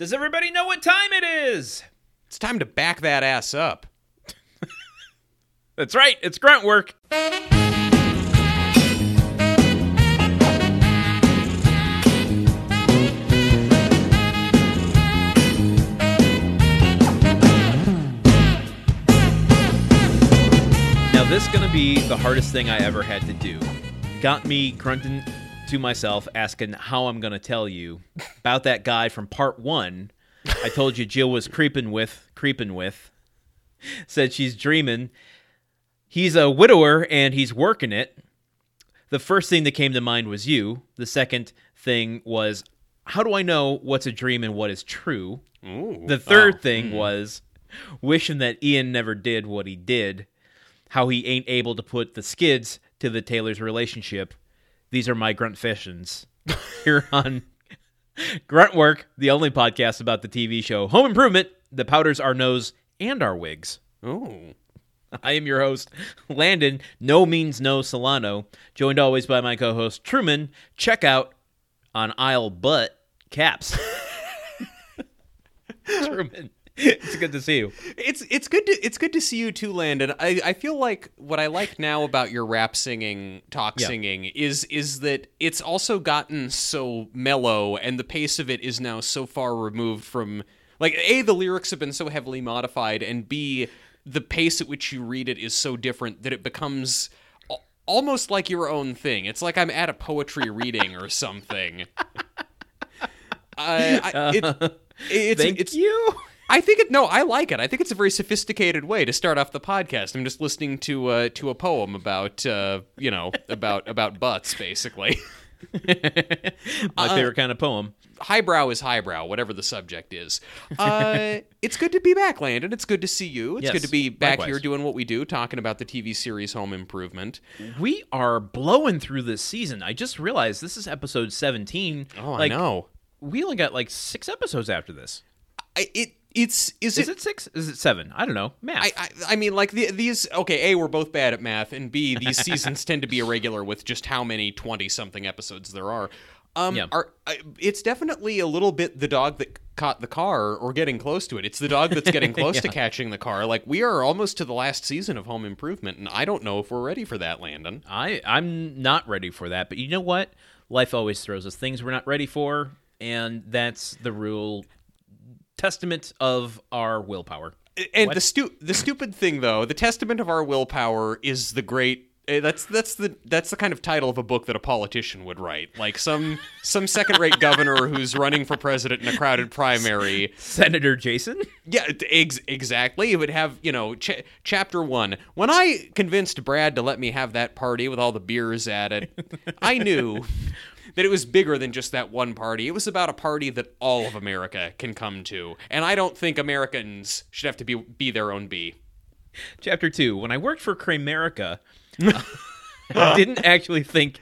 Does everybody know what time it is? It's time to back that ass up. That's right, it's grunt work. Now, this is going to be the hardest thing I ever had to do. Got me grunting to myself, asking how I'm going to tell you about that guy from part one. I told you Jill was creeping with, creeping with. Said she's dreaming. He's a widower and he's working it. The first thing that came to mind was you. The second thing was, how do I know what's a dream and what is true? Ooh. The third Oh. thing hmm. was wishing that Ian never did what he did, how he ain't able to put the skids to the Taylor's relationship. These are my gruntfessions here on Grunt Work, the only podcast about the TV show Home Improvement, the powders, our nose, and our wigs. Ooh. I am your host, Landon, no means no Solano, joined always by my co host, Truman. Check out on aisle butt caps. Truman, it's good to see you. It's it's good to it's good to see you too, Landon. I, I feel like what I like now about your rap singing, talk Yeah. singing is is that it's also gotten so mellow and the pace of it is now so far removed from like A, the lyrics have been so heavily modified, and B, the pace at which you read it is so different that it becomes almost like your own thing. It's like I'm at a poetry reading or something. I, I, it, uh, it's, Thank it's, you. I think it. No, I like it. I think it's a very sophisticated way to start off the podcast. I'm just listening to uh, to a poem about uh, you know about about butts, basically. My favorite kind of poem. highbrow is highbrow, whatever the subject is. Uh, it's good to be back, Landon. It's good to see you. It's Yes, good to be back likewise. here doing what we do, talking about the TV series Home Improvement. We are blowing through this season. I just realized this is episode 17. Oh, like, I know. We only got like six episodes after this. I, it it's is, Is it six? Is it seven? I don't know. Math. I, I, I mean, like the, these. Okay, a we're both bad at math, and b these seasons tend to be irregular with just how many twenty something episodes there are. Um, Yeah. are it's definitely a little bit the dog that caught the car or getting close to it. It's the dog that's getting close to catching the car. Like we are almost to the last season of Home Improvement, and I don't know if we're ready for that, Landon. I I'm not ready for that, but you know what? Life always throws us things we're not ready for, and that's the rule testament of our willpower. And the stu- the stupid thing though, the testament of our willpower is the great. eh, That's that's the that's the kind of title of a book that a politician would write, like some some second rate governor who's running for president in a crowded primary. Senator Jason? Yeah, ex- exactly. It would have you know ch- chapter one. When I convinced Brad to let me have that party with all the beers at it, I knew that it was bigger than just that one party. It was about a party that all of America can come to, and I don't think Americans should have to be be their own bee. Chapter 2. When I worked for Kramerica, I didn't actually think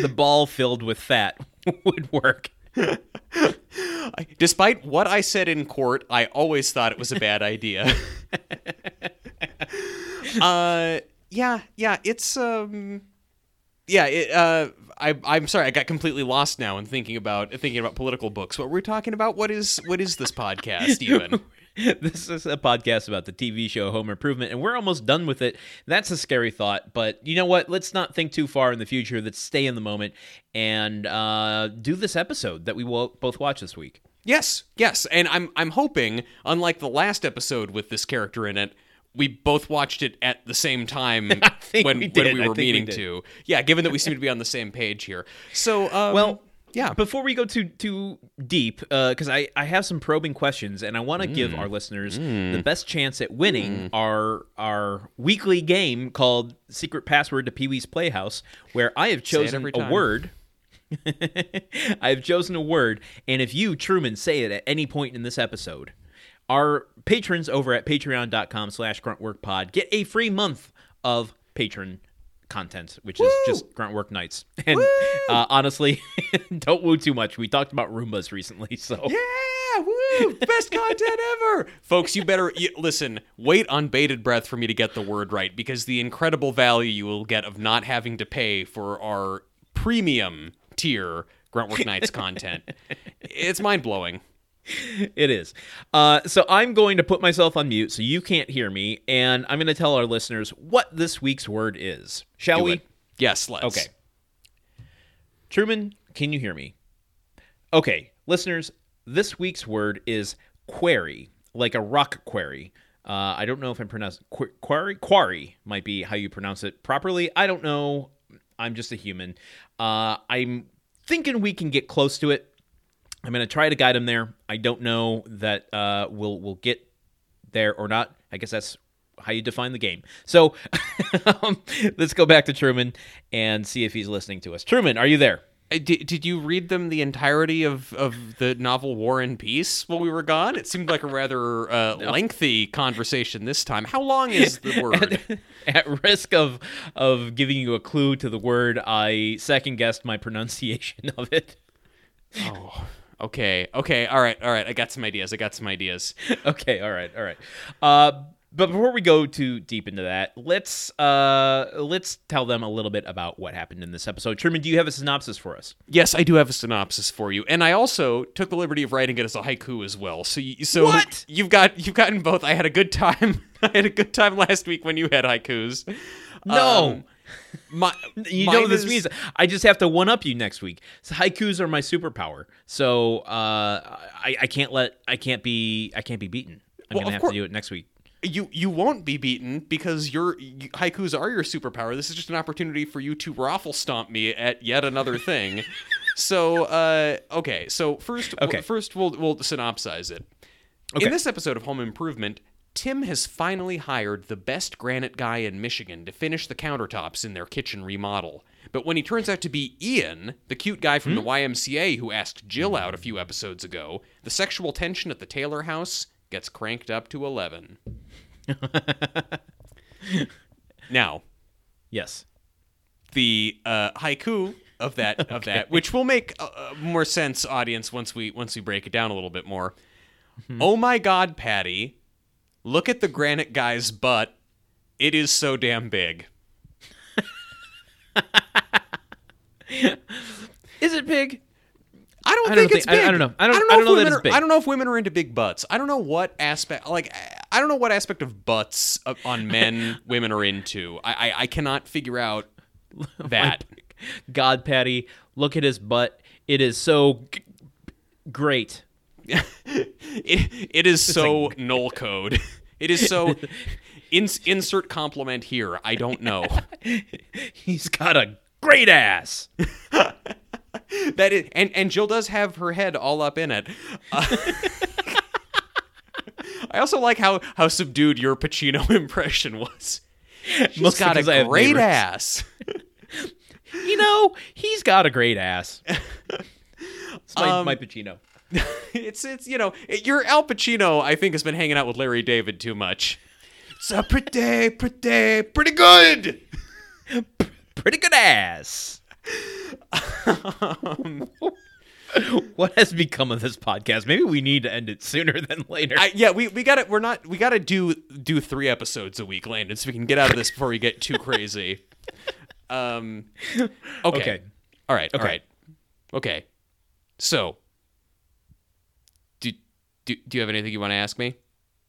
the ball filled with fat would work. Despite what I said in court, I always thought it was a bad idea. uh, yeah, yeah, it's um, yeah, it, uh, I I'm sorry, I got completely lost now in thinking about thinking about political books. What we're talking about? What is what is this podcast even? this is a podcast about the TV show Home Improvement, and we're almost done with it. That's a scary thought, but you know what? Let's not think too far in the future. Let's stay in the moment and uh, do this episode that we will both watch this week. Yes, yes, and I'm I'm hoping, unlike the last episode with this character in it, we both watched it at the same time when we when we were think we to. Yeah, given that we seem to be on the same page here. So, um, Well, yeah, Before we go too too deep, uh, because I I have some probing questions, and I want to give mm. our listeners mm. the best chance at winning mm. our our weekly game called Secret Password to Pee Wee's Playhouse, where I have chosen a word. I have chosen a word, and if you, Truman, say it at any point in this episode, our patrons over at patreon.com slash gruntworkpod get a free month of patron content, which is just gruntwork nights. And uh, honestly, don't woo too much. We talked about Roombas recently, so Yeah, woo! Best content ever, folks. You better you, listen. Wait on bated breath for me to get the word right, because the incredible value you will get of not having to pay for our premium tier Gruntwork Nights content, it's mind blowing. it is. Uh, so I'm going to put myself on mute so you can't hear me, and I'm going to tell our listeners what this week's word is. Shall Do we? it. Yes, let's. Okay. Truman, can you hear me? Okay, listeners, this week's word is query, like a rock quarry. Uh, I don't know if I'm pronouncing qu- quarry. Quarry might be how you pronounce it properly. I don't know. I'm just a human. Uh, I'm thinking we can get close to it. I'm going to try to guide him there. I don't know that uh, we'll we'll get there or not. I guess that's how you define the game. So um, let's go back to Truman and see if he's listening to us. Truman, are you there? Uh, Did, did you read them the entirety of, of the novel War and Peace while we were gone? It seemed like a rather uh, lengthy conversation this time. How long is the word? At risk of of giving you a clue to the word, I second guessed my pronunciation of it. oh, okay, okay, all right, all right. I got some ideas. I got some ideas. okay, all right, all right. Uh, but before we go too deep into that, let's uh, let's tell them a little bit about what happened in this episode. Truman, do you have a synopsis for us? Yes, I do have a synopsis for you, and I also took the liberty of writing it as a haiku as well. So, you, so What? you've got you've gotten both. I had a good time. I had a good time last week when you had haikus. No. Um, my, You know what this is- means? I just have to one up you next week. So haikus are my superpower. So uh, I, I can't let I can't be I can't be beaten. I'm Well, gonna have course- to do it next week. you you won't be beaten because your you- haikus are your superpower. This is just an opportunity for you to raffle stomp me at yet another thing. so uh, okay, so first Okay. first we'll we'll synopsize it. Okay. In this episode of Home Improvement, Tim has finally hired the best granite guy in Michigan to finish the countertops in their kitchen remodel. But when he turns out to be Ian, the cute guy from the YMCA who asked Jill out a few episodes ago, the sexual tension at the Taylor house gets cranked up to 11. now, Yes. the uh, haiku of that of that, which will make uh, uh, more sense, audience, once we once we break it down a little bit more. Oh my God, Patty! Look at the granite guy's butt. It is so damn big. Is it big? I don't I don't think think- it's I- I big. don't know. I don't- I know don't if know that women it's are- big. I don't know if women are into big butts. I don't know what aspect. Like, I don't know what aspect of butts uh, on men women are into. I I, I cannot figure out that. God, Patty, look at his butt. It is so g- great. it, it is so null code. It is so ins, insert compliment here. I don't know. He's got a great ass. That is, and and Jill does have her head all up in it. Uh, I also like how how subdued your Pacino impression was. She's Mostly got a great ass. You know, he's got a great ass. It's my, Um, my Pacino. it's it's you know your Al Pacino I think has been hanging out with Larry David too much. It's a pretty pretty pretty good. Pretty good ass. what has become of this podcast? Maybe we need to end it sooner than later. I, yeah, we, we got to We're not. We got to do do three episodes a week, Landon, so we can get out of this before we get too crazy. Um. Okay. Okay. All right. Okay. right. Okay. So. Do, do you have anything you want to ask me?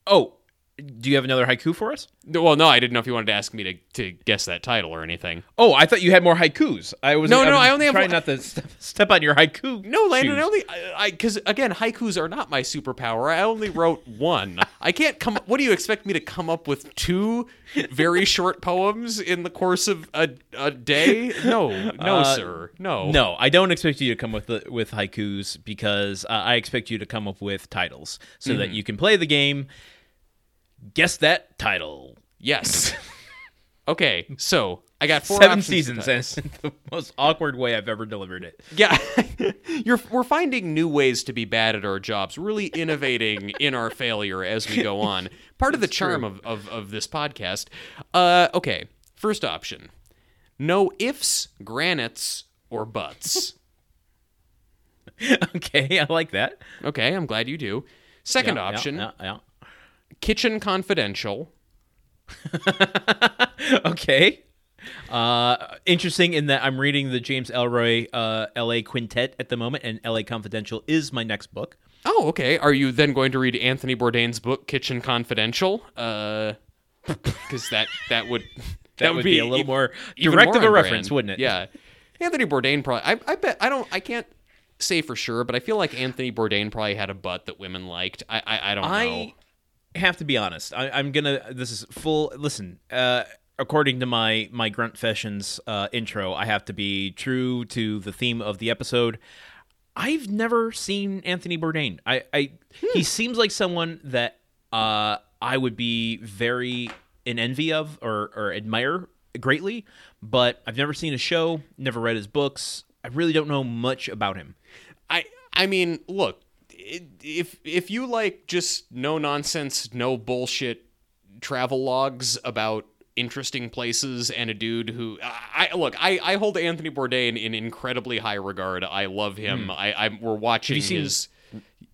oh, do you have another haiku for us? No, well, no, I didn't know if you wanted to ask me to, to guess that title or anything. Oh, I thought you had more haikus. I was No, I no, was I only have trying one- not to step, step on your haiku. No, Landon. I only I because again, haikus are not my superpower. I only wrote one. I can't come. What do you expect me to come up with two very short poems in the course of a, a day? No, no, Uh, sir, no. No, I don't expect you to come with the, with haikus because uh, I expect you to come up with titles so Mm-hmm. that you can play the game. Guess that title. Yes. Okay, so I got four Seven seasons, and it's the most awkward way I've ever delivered it. Yeah, you're we're finding new ways to be bad at our jobs, really innovating in our failure as we go on. Part of the charm of, of, of this podcast. Uh, okay, first option: no ifs, granites, or buts. okay, I like that. Okay, I'm glad you do. Second yeah, option: yeah, yeah. Kitchen confidential. okay. Uh, interesting in that I'm reading the James Ellroy uh, L.A. Quintet at the moment, and L.A. Confidential is my next book. Oh, okay. Are you then going to read Anthony Bourdain's book Kitchen Confidential? Uh, because that that would That would be a little e- more direct more of a reference, brand. wouldn't it? Yeah. Anthony Bourdain probably. I, I bet. I don't. I can't say for sure, but I feel like Anthony Bourdain probably had a butt that women liked. I. I, I don't know. I have to be honest. I, I'm gonna. This is full. Listen. Uh, according to my my gruntfessions uh, intro, I have to be true to the theme of the episode. I've never seen Anthony Bourdain. I, I he seems like someone that uh, I would be very in envy of or, or admire greatly, but I've never seen a show, never read his books. I really don't know much about him. I I mean, look, if if you like just no nonsense, no bullshit travel logs about interesting places and a dude who I, I look, I, I hold Anthony Bourdain in incredibly high regard. I love him. I I'm we're watching Hmm. his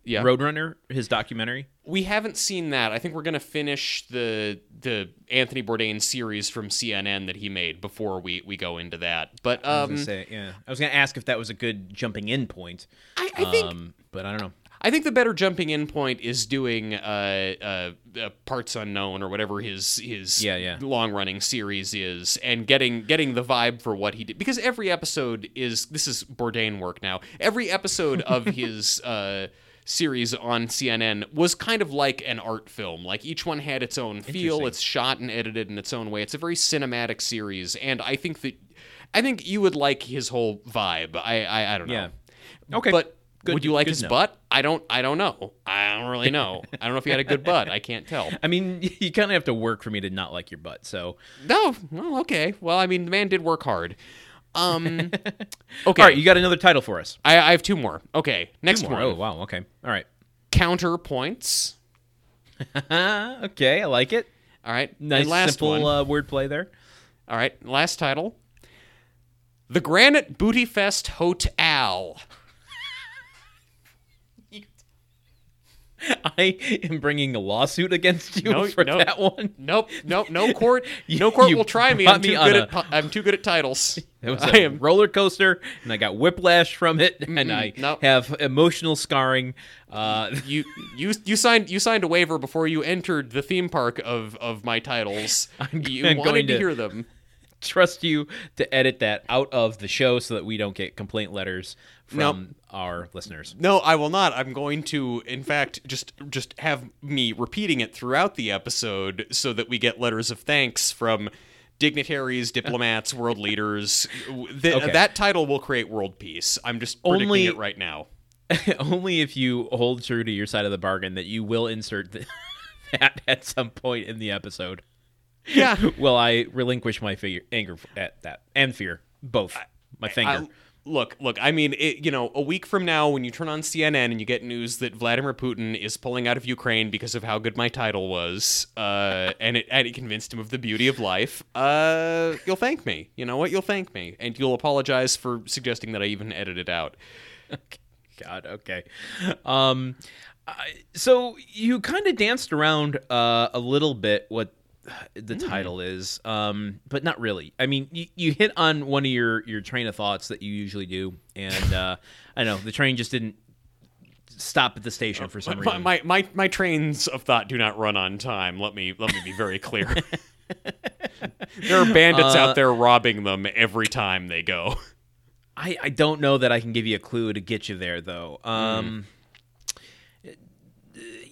yeah. Roadrunner, his documentary. We haven't seen that. I think we're gonna finish the the Anthony Bourdain series from CNN that he made before we we go into that. But I was um, gonna say, yeah. I was gonna ask if that was a good jumping in point. I, I think um, but I don't know. I think the better jumping in point is doing uh, uh, uh, parts unknown or whatever his his Yeah, yeah. long running series is, and getting getting the vibe for what he did. Because every episode is this is Bourdain work now. Every episode of his uh, series on CNN was kind of like an art film. Like each one had its own feel. It's shot and edited in its own way. It's a very cinematic series, and I think that I think you would like his whole vibe. I I, I don't know. Yeah. Okay. But Good- would you like his know. butt? I don't. I don't know. I don't really know. I don't know if he had a good butt. I can't tell. I mean, you kind of have to work for me to not like your butt. So, No. Well, okay. Well, I mean, the man did work hard. Um. Okay. all right, you got another title for us. I, I have two more. Okay. Next more. one. Oh, wow. Okay. All right. Counterpoints. okay, I like it. All right. Nice, simple uh, wordplay there. All right. Last title. The Granite Booty Fest Hotel. I am bringing a lawsuit against you No, for no. that one. Nope. Nope. No court. You- no court will try me. I'm too on good a- at. I'm too good at titles. It was I am. roller coaster, and I got whiplash from it, and I no. have emotional scarring. Uh, you you you signed you signed a waiver before you entered the theme park of of my titles. you I'm wanted going to to- hear them. trust you to edit that out of the show so that we don't get complaint letters from Nope. our listeners. No, I will not. I'm going to, in fact, just just have me repeating it throughout the episode so that we get letters of thanks from dignitaries, diplomats, world leaders. Th- Okay. That title will create world peace. I'm just predicting Only- it right now. Only if you hold true to your side of the bargain that you will insert th- that at some point in the episode. Yeah. Will I relinquish my fear, anger at that and fear both? My finger. I- look, look. I mean, it, you know, a week from now, when you turn on CNN and you get news that Vladimir Putin is pulling out of Ukraine because of how good my title was, uh, and it and it convinced him of the beauty of life, uh, you'll thank me. You know what? You'll thank me, and you'll apologize for suggesting that I even edited it out. God, okay. Um, I, so you kind of danced around uh, a little bit what the title is, um, but not really. I mean, you, you hit on one of your your train of thoughts that you usually do, and uh, I know the train just didn't stop at the station for some My, reason. my my my trains of thought do not run on time. Let me let me be very clear. there are bandits Uh, out there robbing them every time they go. I, I don't know that I can give you a clue to get you there though. Um,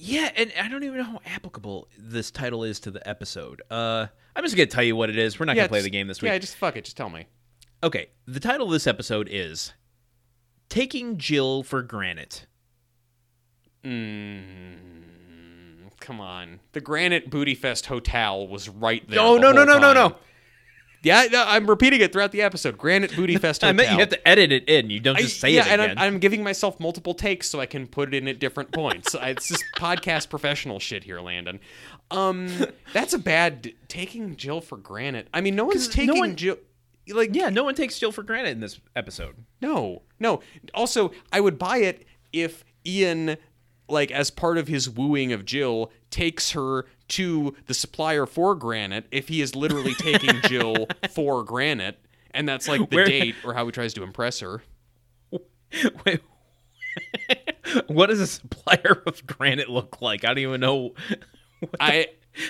Yeah, and I don't even know how applicable this title is to the episode. Uh, I'm just gonna tell you what it is. We're not gonna play just- the game this week. Yeah, just fuck it. Just tell me. Okay, the title of this episode is "Taking Jill for Granted." Mm, come on. The Granite Booty Fest Hotel was right there. No, the no, no, no, no, no. Yeah, no, I'm repeating it throughout the episode. Granite Booty Fest I meant you have to edit it in. You don't I- just say yeah, it and again. I'm, I'm giving myself multiple takes so I can put it in at different points. I, it's just podcast professional shit here, Landon. Um, that's a bad taking Jill for granted. I mean, no one's 'Cause no taking one- Jill. Like, yeah, no one takes Jill for granted in this episode. No, no. Also, I would buy it if Ian, like, as part of his wooing of Jill, takes her to the supplier for granite if he is literally taking Jill for granite. And that's like the Where- date or how he tries to impress her. Wait, what does a supplier of granite look like? I don't even know. I,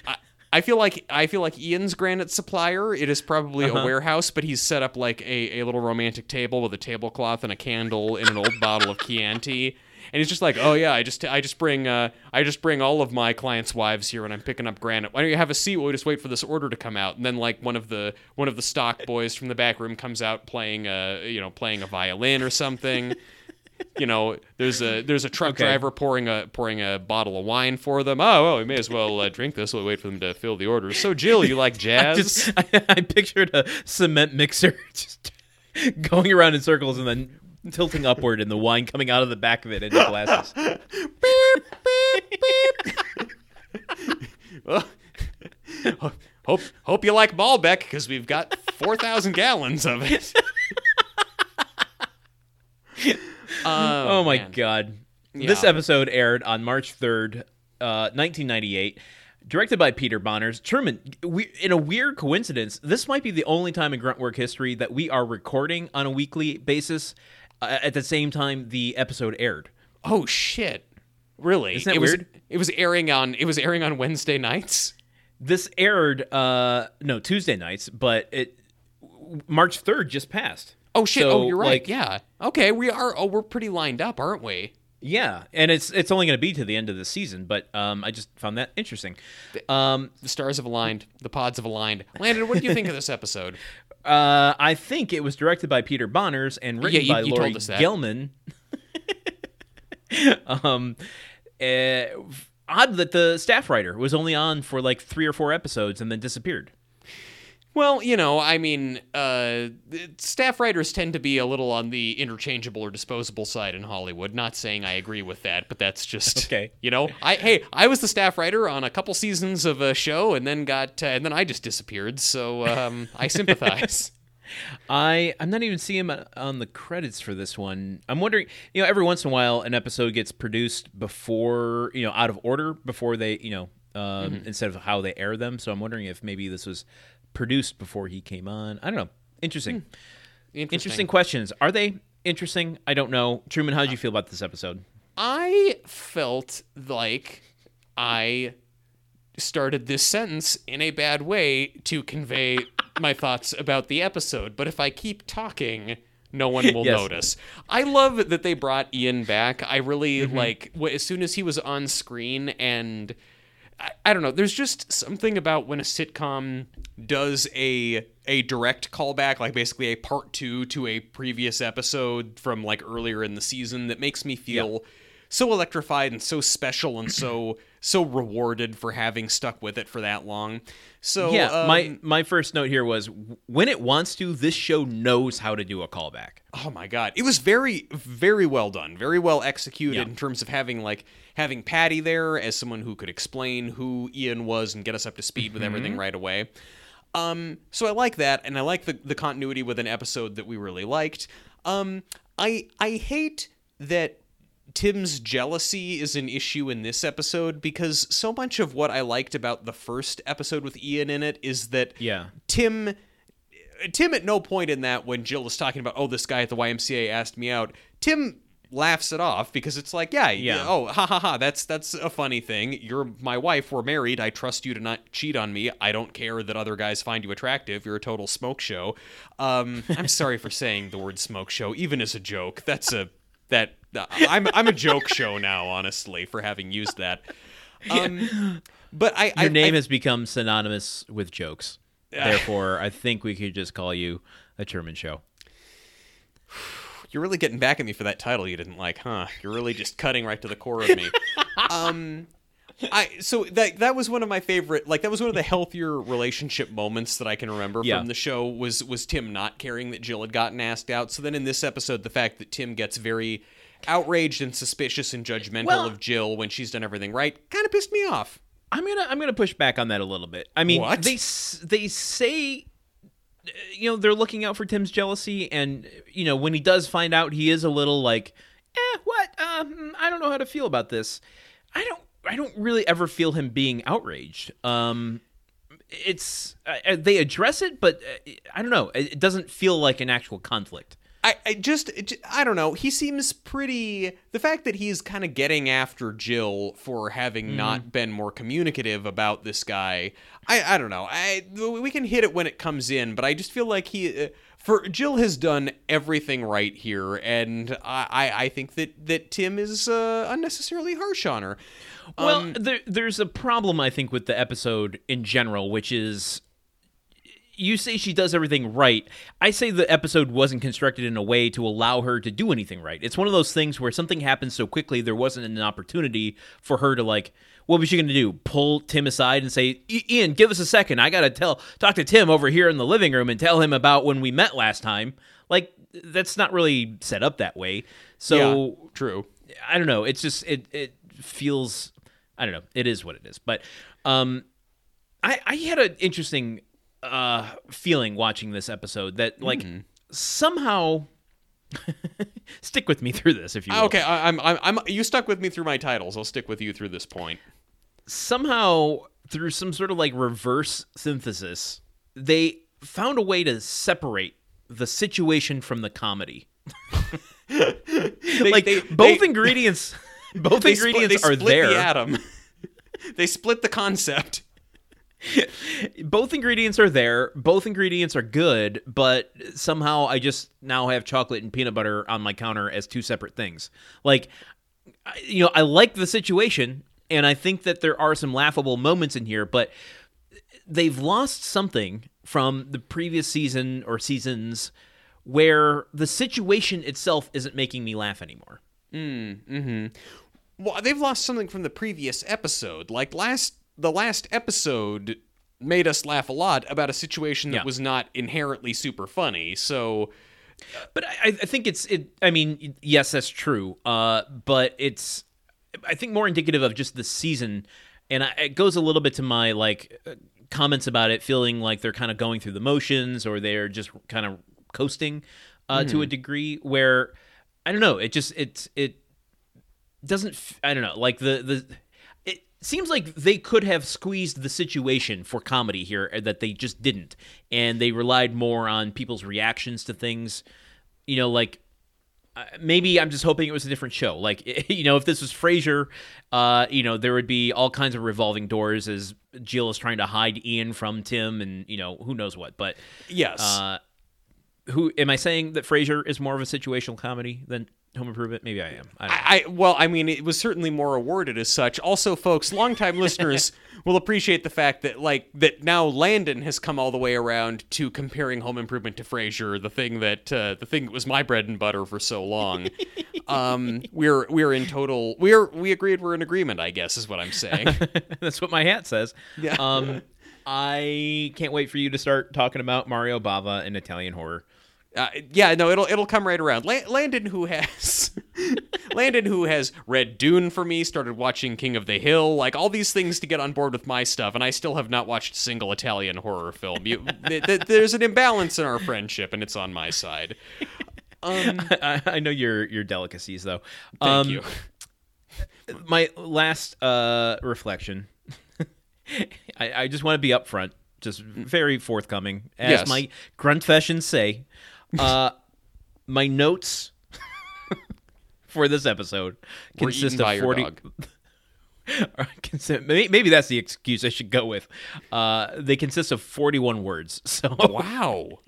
I I feel like I feel like Ian's granite supplier. It is probably Uh-huh. a warehouse, but he's set up like a, a little romantic table with a tablecloth and a candle and an old bottle of Chianti. And he's just like, oh yeah, I just I just bring uh I just bring all of my clients' wives here when I'm picking up granite. Why don't you have a seat while we just wait for this order to come out? And then like one of the one of the stock boys from the back room comes out playing a you know playing a violin or something. you know, there's a there's a truck Okay. driver pouring a pouring a bottle of wine for them. Oh, well, we may as well uh, drink this while we wait for them to fill the order. So, Jill, you like I jazz? just I, I pictured a cement mixer just going around in circles and then tilting upward and the wine coming out of the back of it into glasses. Well, ho- hope hope you like Malbec because we've got four thousand gallons of it. Oh, my man. god. This episode aired on March 3rd, uh, 1998. Directed by Peter Bonerz. Truman, we, in a weird coincidence, this might be the only time in Gruntwork history that we are recording on a weekly basis uh, at the same time the episode aired. Oh shit! Really? Isn't that it was, weird? It was airing on. It was airing on Wednesday nights. This aired uh no Tuesday nights, but it March 3rd just passed. Oh shit! So, oh, you're right. like- yeah. Okay, we are. Oh, we're pretty lined up, aren't we? Yeah, and it's it's only going to be to the end of the season, but um I just found that interesting. Um The stars have aligned. The pods have aligned. Landon, what do you think of this episode? uh I think it was directed by Peter Bonerz and written Yeah, you- by you Laurie. Gelman. um uh, odd that the staff writer was only on for like 3 or 4 episodes and then disappeared. Well, you know, I mean, uh, staff writers tend to be a little on the interchangeable or disposable side in Hollywood. Not saying I agree with that, but that's just Okay. You know, I hey, I was the staff writer on a couple seasons of a show, and then got uh, and then I just disappeared. So um, I sympathize. I I'm not even seeing him on the credits for this one. I'm wondering, you know, every once in a while an episode gets produced before, you know, out of order before they, you know, um, Mm-hmm. instead of how they air them. So I'm wondering if maybe this was produced before he came on. I don't know. Interesting. Interesting. Interesting questions. Are they interesting? I don't know. Truman, how did you feel about this episode? I felt like I started this sentence in a bad way to convey my thoughts about the episode, but if I keep talking, no one will Yes. notice. I love that they brought Ian back. I really Mm-hmm. like as soon as he was on screen and I, I don't know. There's just something about when a sitcom does a a direct callback, like basically a part two to a previous episode from like earlier in the season, that makes me feel so electrified and so special and so so rewarded for having stuck with it for that long. So yeah, um, my my first note here was when it wants to, this show knows how to do a callback. Oh my god. It was very very well done. Very well executed Yeah. in terms of having like having Patty there as someone who could explain who Ian was and get us up to speed with everything right away. Um so I like that and I like the the continuity with an episode that we really liked. Um I I hate that Tim's jealousy is an issue in this episode because so much of what I liked about the first episode with Ian in it is that Yeah. Tim Tim at no point in that when Jill is talking about oh this guy at the YMCA asked me out Tim laughs it off because it's like yeah, Yeah. oh ha ha ha that's that's a funny thing you're my wife we're married I trust you to not cheat on me I don't care that other guys find you attractive you're a total smoke show um I'm sorry for saying the word smoke show even as a joke that's a that I'm I'm a joke show now honestly for having used that um but I I, Your name I, has become synonymous with jokes. Therefore, I think we could just call you a German Show. You're really getting back at me for that title you didn't like, huh? You're really just cutting right to the core of me. um I so that that was one of my favorite like that was one of the healthier relationship moments that I can remember Yeah. from the show was was Tim not caring that Jill had gotten asked out. So then in this episode the fact that Tim gets very outraged and suspicious and judgmental Well- of Jill when she's done everything right kind of pissed me off. I'm gonna I'm gonna push back on that a little bit. I mean, What? they they say, you know, they're looking out for Tim's jealousy, and you know, when he does find out, he is a little like, eh, what? Um, I don't know how to feel about this. I don't I don't really ever feel him being outraged. Um, it's uh, they address it, but uh, I don't know. It, it doesn't feel like an actual conflict. I, I just I don't know. He seems pretty. The fact that he's kind of getting after Jill for having Mm-hmm. not been more communicative about this guy. I I don't know. I we can hit it when it comes in, but I just feel like he. Uh, for Jill has done everything right here, and I, I, I think that, that Tim is uh, unnecessarily harsh on her. Well, Um, there, there's a problem I think with the episode in general, which is you say she does everything right. I say the episode wasn't constructed in a way to allow her to do anything right. It's one of those things where something happens so quickly there wasn't an opportunity for her to like what was she going to do? Pull Tim aside and say, "Ian, give us a second. I got to tell talk to Tim over here in the living room and tell him about when we met last time." Like that's not really set up that way. So yeah, true. I don't know. It's just it it feels I don't know. It is what it is. But um I I had an interesting uh feeling watching this episode that like somehow stick with me through this if you will. Okay, I, I'm, I'm, I'm. You stuck with me through my titles. I'll stick with you through this point. Somehow through some sort of like reverse synthesis, they found a way to separate the situation from the comedy. They, like they- both they- ingredients both they split- ingredients they are split there. The atom. they split the concept. both ingredients are there both ingredients are good but somehow i just now have chocolate and peanut butter on my counter as two separate things like you know i like the situation and i think that there are some laughable moments in here but they've lost something from the previous season or seasons where the situation itself isn't making me laugh anymore Well, they've lost something from the previous episode. Like last, the last episode made us laugh a lot about a situation that Yeah. was not inherently super funny. So But I, I think it's it. I mean, yes, that's true. Uh, but it's I think more indicative of just the season, and I, it goes a little bit to my like uh, comments about it feeling like they're kind of going through the motions or they're just kind of coasting uh, to a degree. Where I don't know. It just it's it doesn't. I don't know. Like the the. It seems like they could have squeezed the situation for comedy here uh, that they just didn't, and they relied more on people's reactions to things. You know, like uh, maybe I'm just hoping it was a different show. Like, you know, if this was Frasier, uh, you know, there would be all kinds of revolving doors as Jill is trying to hide Ian from Tim, and you know, who knows what. But yes, uh, who am I saying that Frasier is more of a situational comedy than Home Improvement? Maybe I am. I. I, I well, I mean, it was certainly more awarded as such. Also, folks, longtime listeners will appreciate the fact that like that now Landon has come all the way around to comparing Home Improvement to Frasier, the thing that uh, the thing that was my bread and butter for so long. um, we're we're in total we're we agreed we're in agreement. I guess is what I'm saying. That's what my hat says. Yeah. Um, I can't wait for you to start talking about Mario Bava and Italian horror. Uh, yeah, no, it'll it'll come right around. La- Landon, who has Landon, who has read Dune for me, started watching King of the Hill, like all these things to get on board with my stuff, and I still have not watched a single Italian horror film. You, th- th- there's an imbalance in our friendship, and it's on my side. Um, I, I know your your delicacies though. thank um, you. My last uh, reflection. I, I just want to be upfront, just very forthcoming, as Yes. my gruntfessions say. Uh, my notes for this episode Were consist of forty. Consist- maybe, maybe that's the excuse I should go with. Uh, they consist of forty-one words. So Wow.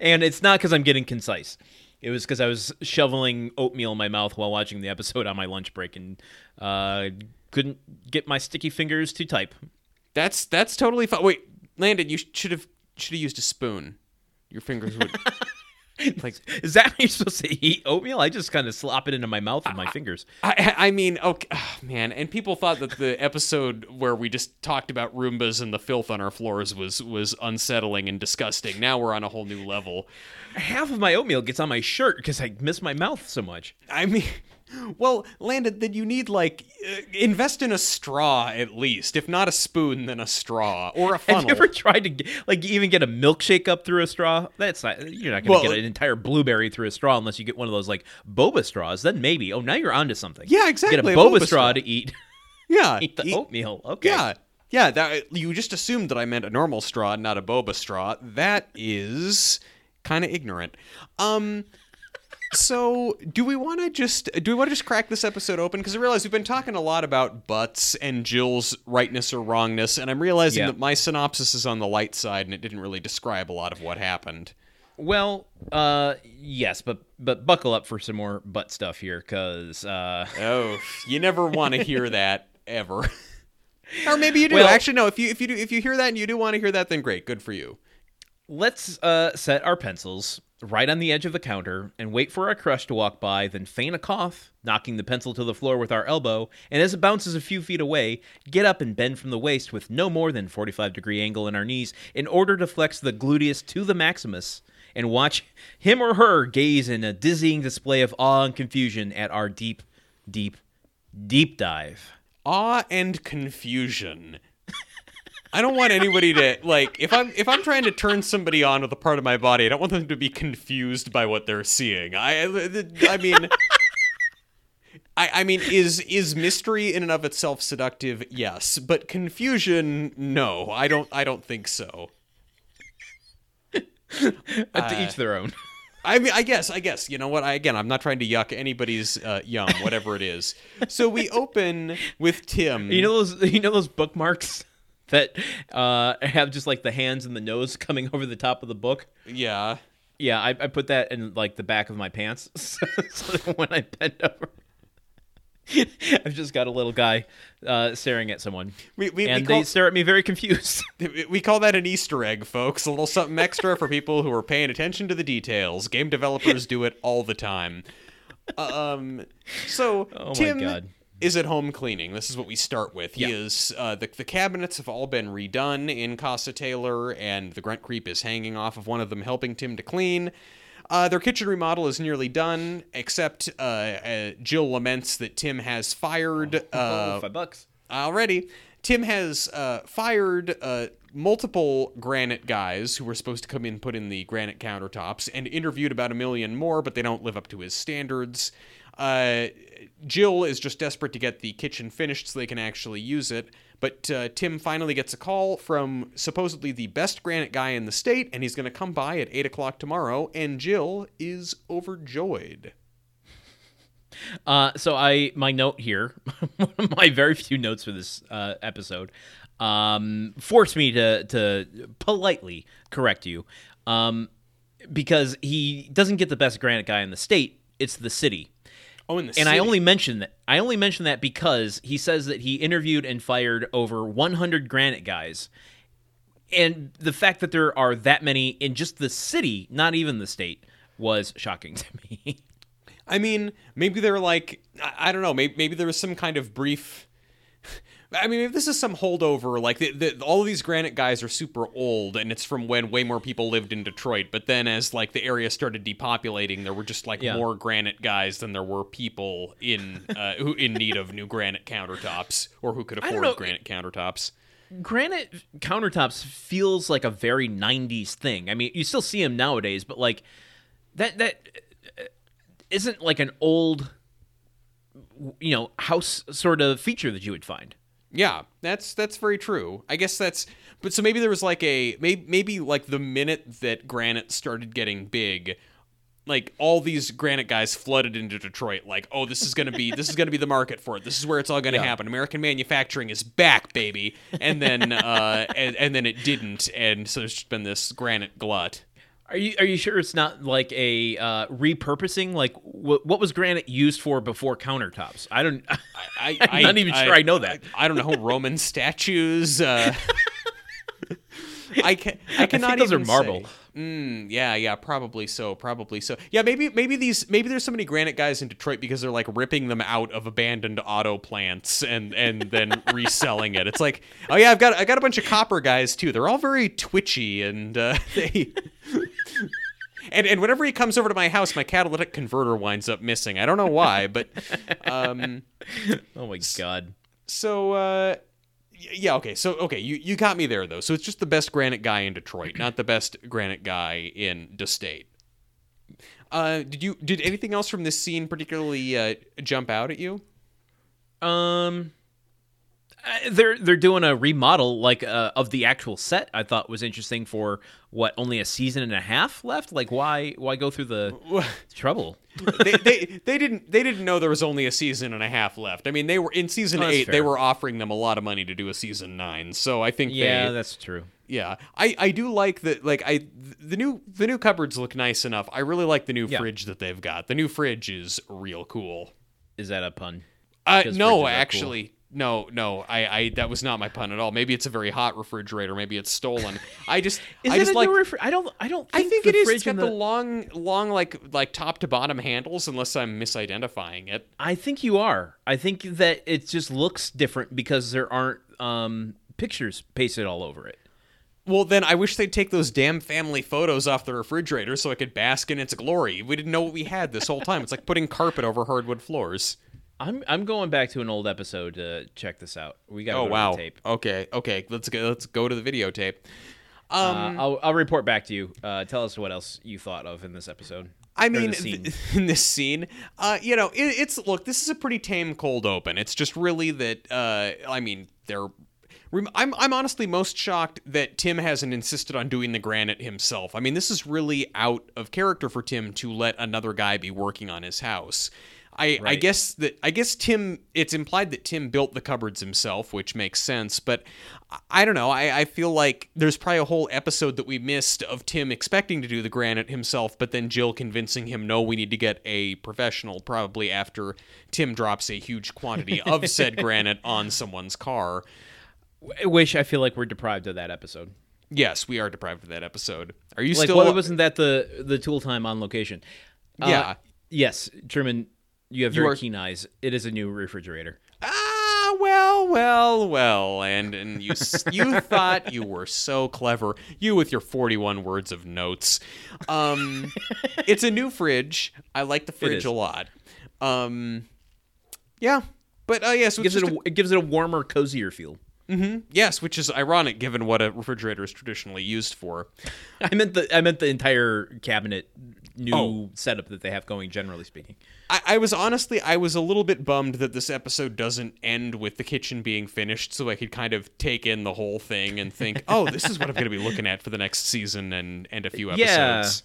and it's not because I'm getting concise. It was because I was shoveling oatmeal in my mouth while watching the episode on my lunch break and uh, couldn't get my sticky fingers to type. That's that's totally fine. Wait, Landon, you should have should have used a spoon. Your fingers would. like Is that how you're supposed to eat oatmeal? I just kind of slop it into my mouth with my fingers. I, I mean, okay, oh, man, and people thought that the episode where we just talked about Roombas and the filth on our floors was was unsettling and disgusting. Now we're on a whole new level. Half of my oatmeal gets on my shirt because I miss my mouth so much. I mean, well, Landon, then you need like uh, invest in a straw at least, if not a spoon, then a straw or a funnel. Have you ever tried to get, like even get a milkshake up through a straw? That's not you're not going to Well, get an entire blueberry through a straw unless you get one of those like boba straws. Then maybe. Oh, now you're onto something. Yeah, exactly, Get a a boba, boba straw straw. to eat yeah, eat the eat- oatmeal. Okay. Yeah, yeah. That you just assumed that I meant a normal straw, not a boba straw. That is kind of ignorant. Um, so do we want to just do we want to just crack this episode open? Because I realize we've been talking a lot about butts and Jill's rightness or wrongness, and I'm realizing Yeah. that my synopsis is on the light side, and it didn't really describe a lot of what happened. Well, uh, yes, but but buckle up for some more butt stuff here, because uh, Oh, you never want to hear that ever. or maybe you do. Well- Actually, no. If you if you do if you hear that and you do want to hear that, then great, good for you. Let's uh, set our pencils right on the edge of the counter and wait for our crush to walk by, then feign a cough, knocking the pencil to the floor with our elbow, and as it bounces a few feet away, get up and bend from the waist with no more than 45 degree angle in our knees in order to flex the gluteus to the maximus and watch him or her gaze in a dizzying display of awe and confusion at our deep, deep, deep dive. awe and confusion. I don't want anybody to like if I'm if I'm trying to turn somebody on with a part of my body, I don't want them to be confused by what they're seeing. I I mean I, I mean is is mystery in and of itself seductive? Yes, but confusion no. I don't I don't think so. Uh, to each their own. I mean, I guess, I guess. You know what? I again, I'm not trying to yuck anybody's uh, yum, whatever it is. So we open with Tim. You know those you know those bookmarks that uh, have just like the hands and the nose coming over the top of the book. yeah. Yeah, I, I put that in like the back of my pants, so, so that when I bend over, I've just got a little guy uh, staring at someone, We, we, and we, they call, stare at me very confused. we call that an Easter egg, folks. A little something extra for people who are paying attention to the details. Game developers do it all the time. Um, so Oh my Tim God. Is at home cleaning. This is what we start with. He Yeah. is uh, the the cabinets have all been redone in Casa Taylor, and the grunt creep is hanging off of one of them, helping Tim to clean. Uh, their kitchen remodel is nearly done, except uh, uh, Jill laments that Tim has fired uh, oh, five bucks. already. Tim has uh, fired uh, multiple granite guys who were supposed to come in and put in the granite countertops and interviewed about a million more, but they don't live up to his standards. Uh, Jill is just desperate to get the kitchen finished so they can actually use it. But uh, Tim finally gets a call from supposedly the best granite guy in the state, and he's going to come by at 8 o'clock tomorrow, and Jill is overjoyed. Uh, so I my note here, one of my very few notes for this uh, episode, um, forced me to to politely correct you, um, because he doesn't get the best granite guy in the state. It's the city. Oh, in the And I only mention that I only mention that because he says that he interviewed and fired over 100 granite guys. And the fact that there are that many in just the city, not even the state, was shocking to me. I mean, maybe they're like, I, I don't know, maybe, maybe there was some kind of brief. I mean, maybe this is some holdover. Like, the, the, all of these granite guys are super old, and it's from when way more people lived in Detroit. But then, as like the area started depopulating, there were just like Yeah. more granite guys than there were people in uh, who in need of new granite countertops or who could afford granite countertops. granite countertops feels like a very 90s thing. I mean, you still see them nowadays, but like that that uh, isn't like an old you know, house sort of feature that you would find. Yeah, that's that's very true. I guess that's but so maybe there was like a maybe maybe like the minute that granite started getting big, like all these granite guys flooded into Detroit like, "Oh, this is going to be this is going to be the market for it. This is where it's all going to Yeah. happen. American manufacturing is back, baby." And then uh and, and then it didn't and so there's just been this granite glut. Are you are you sure it's not like a uh, repurposing? Like wh- what was granite used for before countertops? I don't. I, I'm not even sure I know that. I, I don't know Roman statues. Uh, I can I cannot those are even marble. say. Mm, yeah, yeah, probably so, probably so. Yeah, maybe maybe these maybe there's so many granite guys in Detroit because they're like ripping them out of abandoned auto plants and and then reselling it. It's like, oh yeah, I've got I got a bunch of copper guys too. They're all very twitchy and uh, they. And, and whenever he comes over to my house, my catalytic converter winds up missing. I don't know why, but um, oh my god. so uh yeah, okay. So okay, you you got me there though. So it's just the best granite guy in Detroit, not the best granite guy in the state. Uh did you did anything else from this scene particularly uh jump out at you? Um, they're they're doing a remodel like uh, of the actual set. I thought was interesting for what only a season and a half left. Like why why go through the trouble? they, they they didn't they didn't know there was only a season and a half left. I mean, they were in season Oh, eight. They were offering them a lot of money to do a season nine. So I think Yeah, they, that's true. yeah. I I do like that. Like I the new the new cupboards look nice enough. I really like the new Yeah. fridge that they've got. The new fridge is real cool. Is that a pun? Uh, no, actually. No, no, I, I, that was not my pun at all. Maybe it's a very hot refrigerator. Maybe it's stolen. I just, Is I just like, refri- I don't. I don't. I Think think the it is. It's got and the, long, long, like, like top to bottom handles. Unless I'm misidentifying it. I think you are. I think that it just looks different because there aren't um, pictures pasted all over it. Well, then I wish they'd take those damn family photos off the refrigerator so I could bask in its glory. We didn't know what we had this whole time. It's like putting carpet over hardwood floors. I'm I'm going back to an old episode to check this out. We got Oh go wow. tape. Okay, okay. Let's go. Let's go to the videotape. Uh, I'll I'll report back to you. Uh, tell us what else you thought of in this episode. I mean, th- in this scene, uh, you know, it, it's look. This is a pretty tame cold open. It's just really that. Uh, I mean, they're. I'm I'm honestly most shocked that Tim hasn't insisted on doing the granite himself. I mean, this is really out of character for Tim to let another guy be working on his house. I, I guess that I guess Tim. It's implied that Tim built the cupboards himself, which makes sense. But I, don't know. I, I feel like there's probably a whole episode that we missed of Tim expecting to do the granite himself, but then Jill convincing him, no, we need to get a professional. Probably after Tim drops a huge quantity of said granite on someone's car. Which I feel like we're deprived of that episode. Yes, we are deprived of that episode. Are you Like, still? why wasn't that the the tool time on location? Uh, Yeah. yes, Truman, you have You are- keen eyes. It is a new refrigerator. Ah, well, well, well, and and you you thought you were so clever, you with your forty-one words of notes. Um, it's a new fridge. I like the fridge a lot. Um, yeah, but uh, yes, It gives it a, it gives it a warmer, cozier feel. yes, which is ironic given what a refrigerator is traditionally used for. I meant the I meant the entire cabinet new Oh. setup that they have going. Generally speaking, I, I was honestly, I was a little bit bummed that this episode doesn't end with the kitchen being finished, so I could kind of take in the whole thing and think, oh, this is what I'm going to be looking at for the next season and and a few episodes.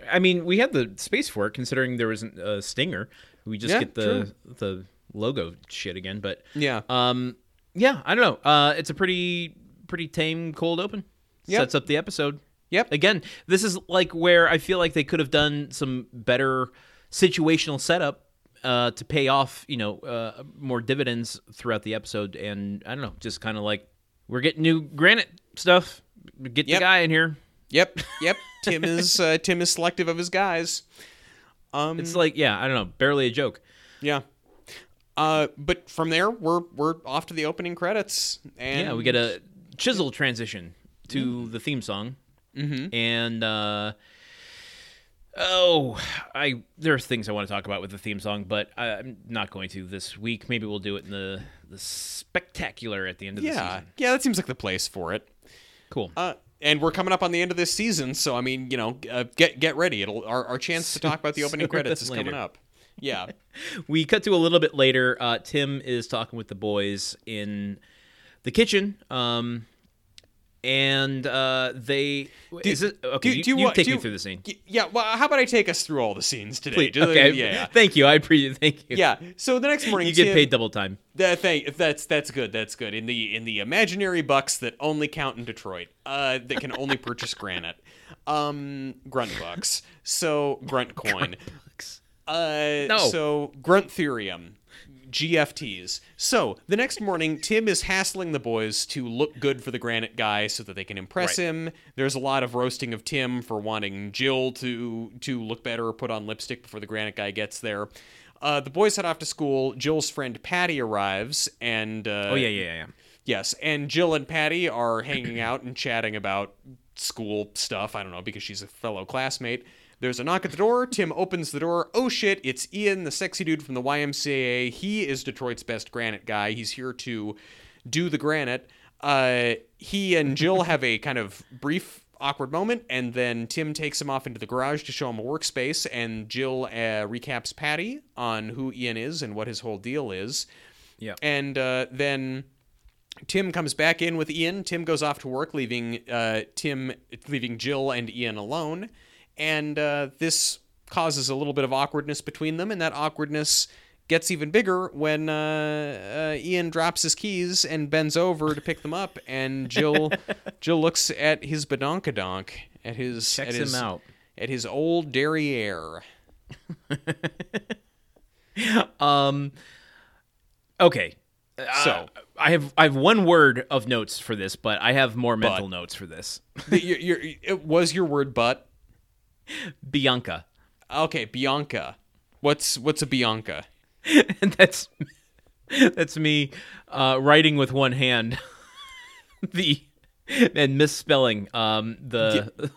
Yeah. I mean, we had the space for it, considering there wasn't a stinger. We just Yeah, get the the logo shit again. But Yeah. um, yeah, I don't know. Uh, it's a pretty pretty tame cold open. Yep. Sets up the episode. Yep. Again, this is like where I feel like they could have done some better situational setup uh, to pay off, you know, uh, more dividends throughout the episode. And I don't know, just kind of like we're getting new granite stuff. Get Yep. the guy in here. Yep. Yep. Tim is uh, Tim is selective of his guys. Um. It's like, yeah, I don't know, barely a joke. yeah. Uh. But from there, we're we're off to the opening credits. And Yeah, we get a chisel transition to the theme song, mm-hmm. and uh, oh, I there are things I want to talk about with the theme song, but I'm not going to this week. Maybe we'll do it in the the spectacular at the end of the Yeah. season. Yeah. That seems like the place for it. Cool. Uh, and we're coming up on the end of this season, so I mean, you know, uh, get get ready. It'll our, our chance to talk about the opening credits is coming up. Yeah, we cut to a little bit later. Uh, Tim is talking with the boys in the kitchen. Um, and uh, they is it okay? do- you, do you you take do me through the scene. Yeah. Well, how about I take us through all the scenes today? Please. Do- Okay. Yeah. Thank you. I appreciate. Thank you. Yeah. So the next morning, You get Tim- paid double time. That thing, that's that's good. That's good. In the in the imaginary bucks that only count in Detroit, uh, that can only purchase granite, um, grunt bucks. So grunt coin. Uh, No. So Gruntherium, GFTs. So the next morning, Tim is hassling the boys to look good for the granite guy so that they can impress Right. him. There's a lot of roasting of Tim for wanting Jill to to look better or put on lipstick before the granite guy gets there. Uh, the boys head off to school. Jill's friend Patty arrives, and uh, Oh yeah, yeah, yeah. Yes, and Jill and Patty are hanging out and chatting about school stuff. I don't know because she's a fellow classmate. There's a knock at the door. Tim opens the door. Oh shit, it's Ian, the sexy dude from the YMCA. He is Detroit's best granite guy. He's here to do the granite. Uh, he and Jill have a kind of brief awkward moment and then Tim takes him off into the garage to show him a workspace and Jill uh, recaps Patty on who Ian is and what his whole deal is. Yeah. And uh, then Tim comes back in with Ian. Tim goes off to work, leaving uh, Tim leaving Jill and Ian alone, and uh, this causes a little bit of awkwardness between them, and that awkwardness gets even bigger when uh, uh, Ian drops his keys and bends over to pick them up, and Jill Jill looks at his badonkadonk at his Checks at his, him out. at his old derriere. Um. Okay. So- Uh, I have I have one word of notes for this, but I have more mental notes for this. Your- your- it was your word, but Bianca, okay, Bianca. What's what's a Bianca? and that's that's me uh, writing with one hand. the and misspelling um the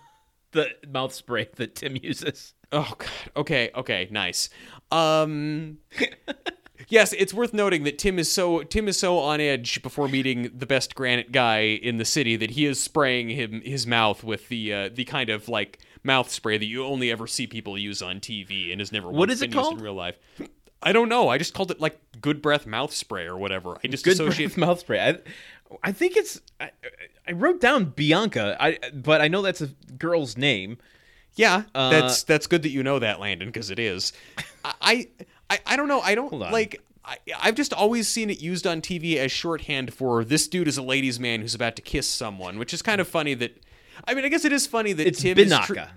the mouth spray that Tim uses. Oh god. Okay, okay, nice. Um Yes, it's worth noting that Tim is so Tim is so on edge before meeting the best granite guy in the city that he is spraying him his mouth with the uh, the kind of like mouth spray that you only ever see people use on TV and has never What once it called? in real life. I don't know. I just called it like good breath mouth spray or whatever. I just Good associate breath mouth spray. I, I think it's I, I wrote down Bianca. I but I know that's a girl's name. Yeah, Uh, that's that's good that you know that, Landon, because it is. I, I I don't know. I don't on. like. I, I've just always seen it used on TV as shorthand for this dude is a ladies' man who's about to kiss someone, which is kind of funny. That I mean, I guess it is funny that It's Tim is tr- Binaka.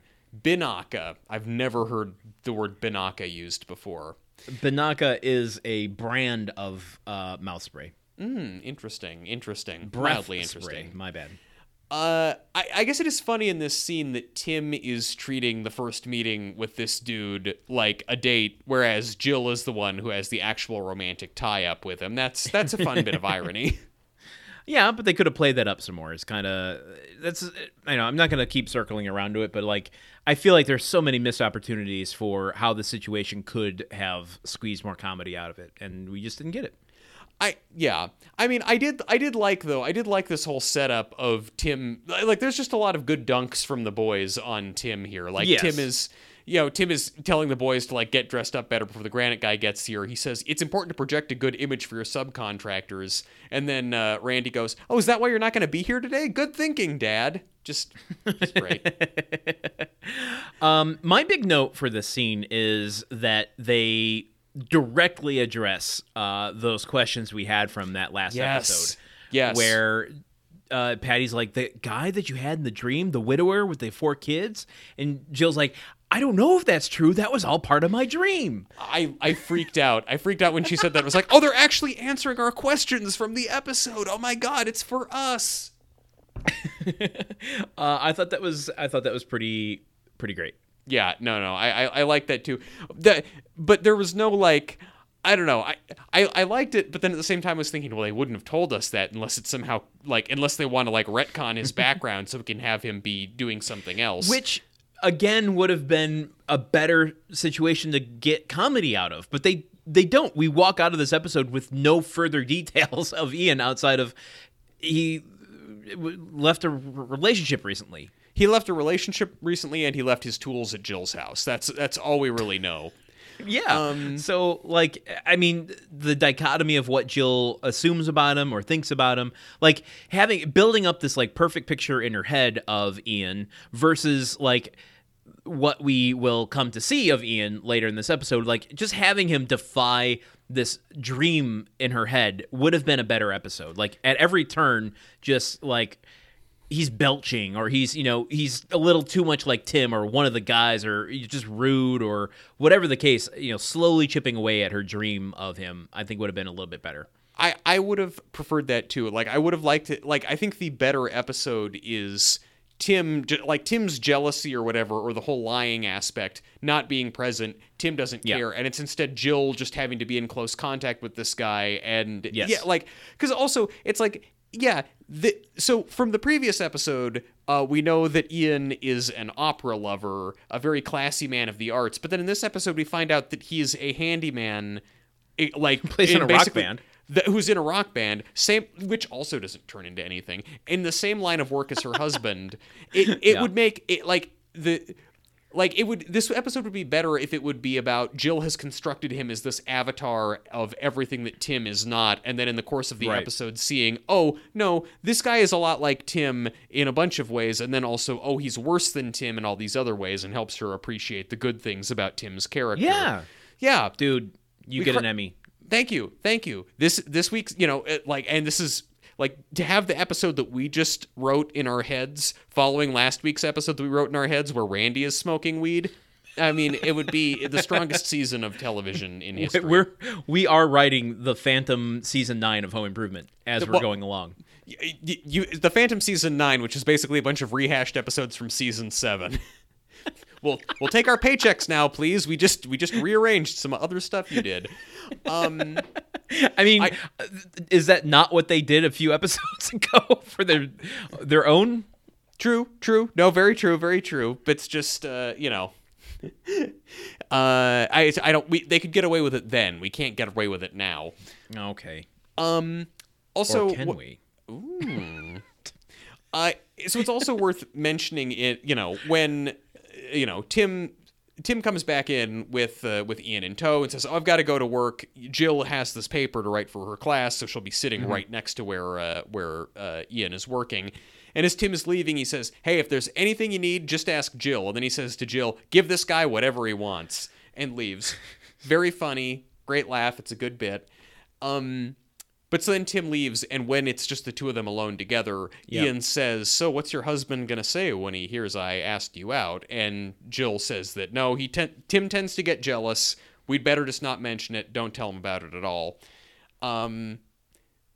Binaka. I've never heard the word Binaka used before. Binaka is a brand of uh, mouth spray. Hmm. Interesting. Interesting. Breath Mildly spray. interesting. My bad. Uh, I, I guess it is funny in this scene that Tim is treating the first meeting with this dude like a date, whereas Jill is the one who has the actual romantic tie-up with him. That's that's a fun bit of irony. Yeah, but they could have played that up some more. It's kind of that's I know I'm not gonna keep circling around to it, but like I feel like there's so many missed opportunities for how the situation could have squeezed more comedy out of it, and we just didn't get it. I yeah. I mean, I did I did like though. I did like this whole setup of Tim. Like, there's just a lot of good dunks from the boys on Tim here. Like Yes. Tim is. You know, Tim is telling the boys to like get dressed up better before the granite guy gets here. He says it's important to project a good image for your subcontractors. And then uh, Randy goes, "Oh, is that why you're not going to be here today? Good thinking, Dad." Just, just great. Um, my big note for this scene is that they directly address uh, those questions we had from that last Yes. episode. Yes. Where uh, Patty's like, the guy that you had in the dream, the widower with the four kids? And Jill's like, I don't know if that's true. That was all part of my dream. I, I freaked out. I freaked out when she said that. I was like, oh, they're actually answering our questions from the episode. Oh my god, it's for us. Uh, I thought that was I thought that was pretty pretty great. Yeah, no, no, I, I, I like that too. That, but there was no like, I don't know. I, I, I liked it, but then at the same time, I was thinking, well, they wouldn't have told us that unless it's somehow like, unless they want to like retcon his background so we can have him be doing something else. Which again would have been a better situation to get comedy out of, but they they don't. We walk out of this episode with no further details of Ian outside of he left a relationship recently. he left a relationship recently, and he left his tools at Jill's house. That's that's all we really know. Yeah. Um, so, like, I mean, the dichotomy of what Jill assumes about him or thinks about him, like having building up this like perfect picture in her head of Ian versus like what we will come to see of Ian later in this episode, like just having him defy this dream in her head would have been a better episode. Like at every turn, just like he's belching or he's you know he's a little too much like Tim or one of the guys or he's just rude or whatever the case you know slowly chipping away at her dream of him I think would have been a little bit better I, I would have preferred that too. Like I would have liked it. Like I think the better episode is Tim, like Tim's jealousy or whatever, or the whole lying aspect not being present. Tim doesn't Yeah. care, and it's instead Jill just having to be in close contact with this guy, and Yes. yeah, like because also it's like yeah. The, so from the previous episode, uh, we know that Ian is an opera lover, a very classy man of the arts. But then in this episode, we find out that he's a handyman, eh, like Plays in a rock band. That, who's in a rock band, same which also doesn't turn into anything. In the same line of work as her husband, it it Yeah. would make it like the like it would this episode would be better if it would be about Jill has constructed him as this avatar of everything that Tim is not and then in the course of the Right. episode seeing oh no this guy is a lot like Tim in a bunch of ways and then also oh he's worse than Tim in all these other ways and helps her appreciate the good things about Tim's character. Yeah. Yeah. Dude, you We get cr- an Emmy. Thank you. Thank you. This this week's, you know, it, like and this is like to have the episode that we just wrote in our heads following last week's episode that we wrote in our heads where Randy is smoking weed. I mean, it would be the strongest season of television in history. We're we are writing the Phantom season nine of Home Improvement as we're well- going along. Y- y- you, the Phantom season 9, which is basically a bunch of rehashed episodes from season 7. we'll we'll take our paychecks now, please. We just we just rearranged some other stuff you did. Um I mean, I- uh, is that not what they did a few episodes ago for their their own? True, true. No, very true, very true. But it's just, uh, you know, uh, I, I don't. We they could get away with it then. We can't get away with it now. Okay. Um. Or Also, can wh- we? uh, so it's also worth mentioning it. You know, when you know Tim. Tim comes back in with uh, with Ian in tow and says, "Oh, I've got to go to work." Jill has this paper to write for her class, so she'll be sitting right next to where uh, where uh, Ian is working. And as Tim is leaving, he says, "Hey, if there's anything you need, just ask Jill." And then he says to Jill, "Give this guy whatever he wants," and leaves. Very funny, great laugh. It's a good bit. Um, but so then Tim leaves, and when it's just the two of them alone together, Yeah. Ian says, "So what's your husband gonna say when he hears I asked you out?" And Jill says that no, he ten- Tim tends to get jealous. We'd better just not mention it. Don't tell him about it at all. Um,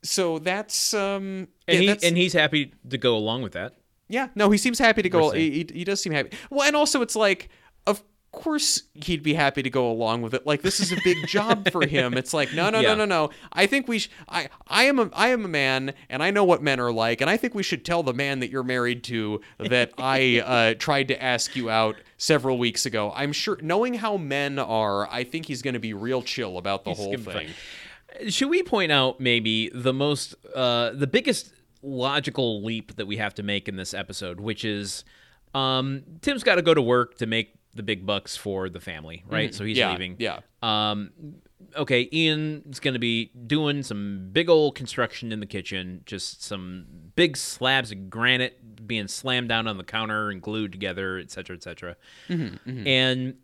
so that's um, And yeah, he that's- and he's happy to go along with that. yeah, no, he seems happy to go. He, he he does seem happy. Well, and also it's like, course he'd be happy to go along with it. Like this is a big job for him. It's like no, no, Yeah. no, no, no. I think we. Sh- I I am a I am a man, and I know what men are like, and I think we should tell the man that you're married to that I uh, tried to ask you out several weeks ago. I'm sure, knowing how men are, I think he's going to be real chill about the whole thing. fine. Should we point out maybe the most, uh, the biggest logical leap that we have to make in this episode, which is um, Tim's got to go to work to make the big bucks for the family, right? So he's Mm-hmm. yeah, leaving. yeah. Um, okay, Ian's going to be doing some big old construction in the kitchen, just some big slabs of granite being slammed down on the counter and glued together, et cetera, et cetera. Mm-hmm, And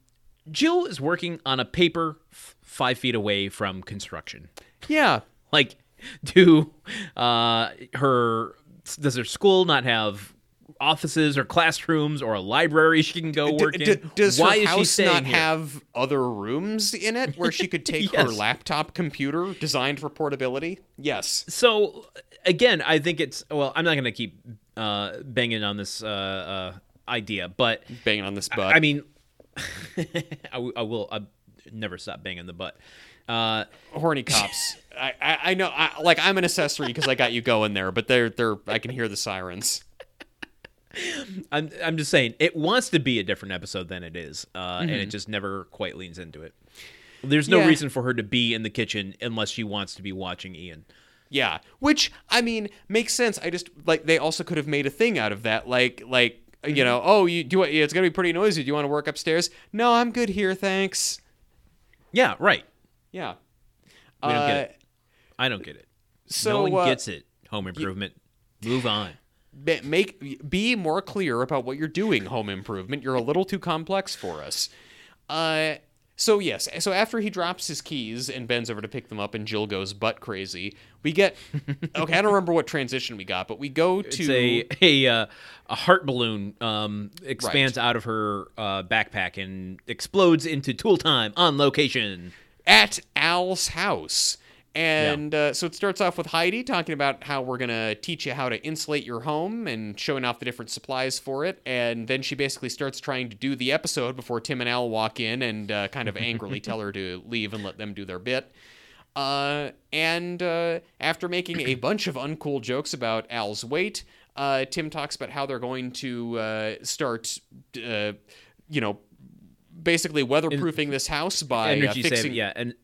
Jill is working on a paper f- five feet away from construction. Yeah. Like, do uh, her does her school not have offices or classrooms or a library she can go D- work d- in? does Why her is she house not here? have other rooms in it where she could take her laptop computer designed for portability? Yes. so again, I think it's well. I'm not going to keep uh, banging on this uh, uh, idea, but Banging on this butt. I mean, I, w- I will. I never stop banging the butt. Uh, horny cops. I, I, I know. I, like I'm an accessory because I got you going there, but they're they're. I can hear the sirens. I'm I'm just saying it wants to be a different episode than it is, uh, and Mm-hmm. it just never quite leans into it. There's no Yeah. reason for her to be in the kitchen unless she wants to be watching Ian. Yeah, which I mean makes sense. I just like they also could have made a thing out of that. Like like Mm-hmm. you know, oh you do what? It's gonna be pretty noisy. Do you want to work upstairs? No, I'm good here, thanks. Yeah, right. Yeah. We don't get Uh, it. I don't get it. So no one uh, gets it. Home improvement. Move on. Make be more clear about what you're doing home improvement. You're a little too complex for us. Uh so yes so after he drops his keys and bends over to pick them up and jill goes butt crazy we get okay i don't remember what transition we got but we go to It's a a uh, a heart balloon um, expands out of her uh, backpack and explodes into tool time on location. at al's house and uh, so it starts off with Heidi talking about how we're going to teach you how to insulate your home and showing off the different supplies for it. And then she basically starts trying to do the episode before Tim and Al walk in and uh, kind of angrily tell her to leave and let them do their bit. Uh, and uh, after making a bunch of uncool jokes about Al's weight, uh, Tim talks about how they're going to uh, start, uh, you know, basically weatherproofing this house by Energy fixing saving. Yeah, and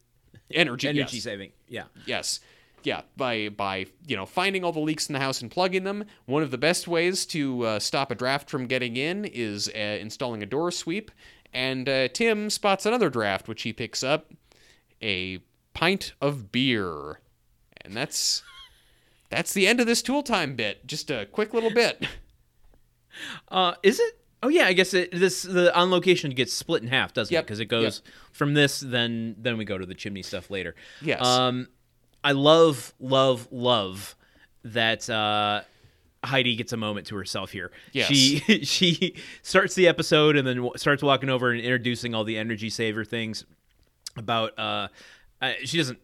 energy. energy yes. saving. Yeah. Yes. yeah, by by you know finding all the leaks in the house and plugging them. One of the best ways to uh, stop a draft from getting in is uh, installing a door sweep. And uh, Tim spots another draft, which he picks up a pint of beer, and that's that's the end of this tool time bit. Just a quick little bit. Uh, is it? Oh yeah, I guess it, this the on location gets split in half, doesn't it? Because it goes from this, then then we go to the chimney stuff later. Yes. Um, I love, love, love that uh, Heidi gets a moment to herself here. Yes. She she starts the episode and then starts walking over and introducing all the energy saver things about. Uh, uh, she doesn't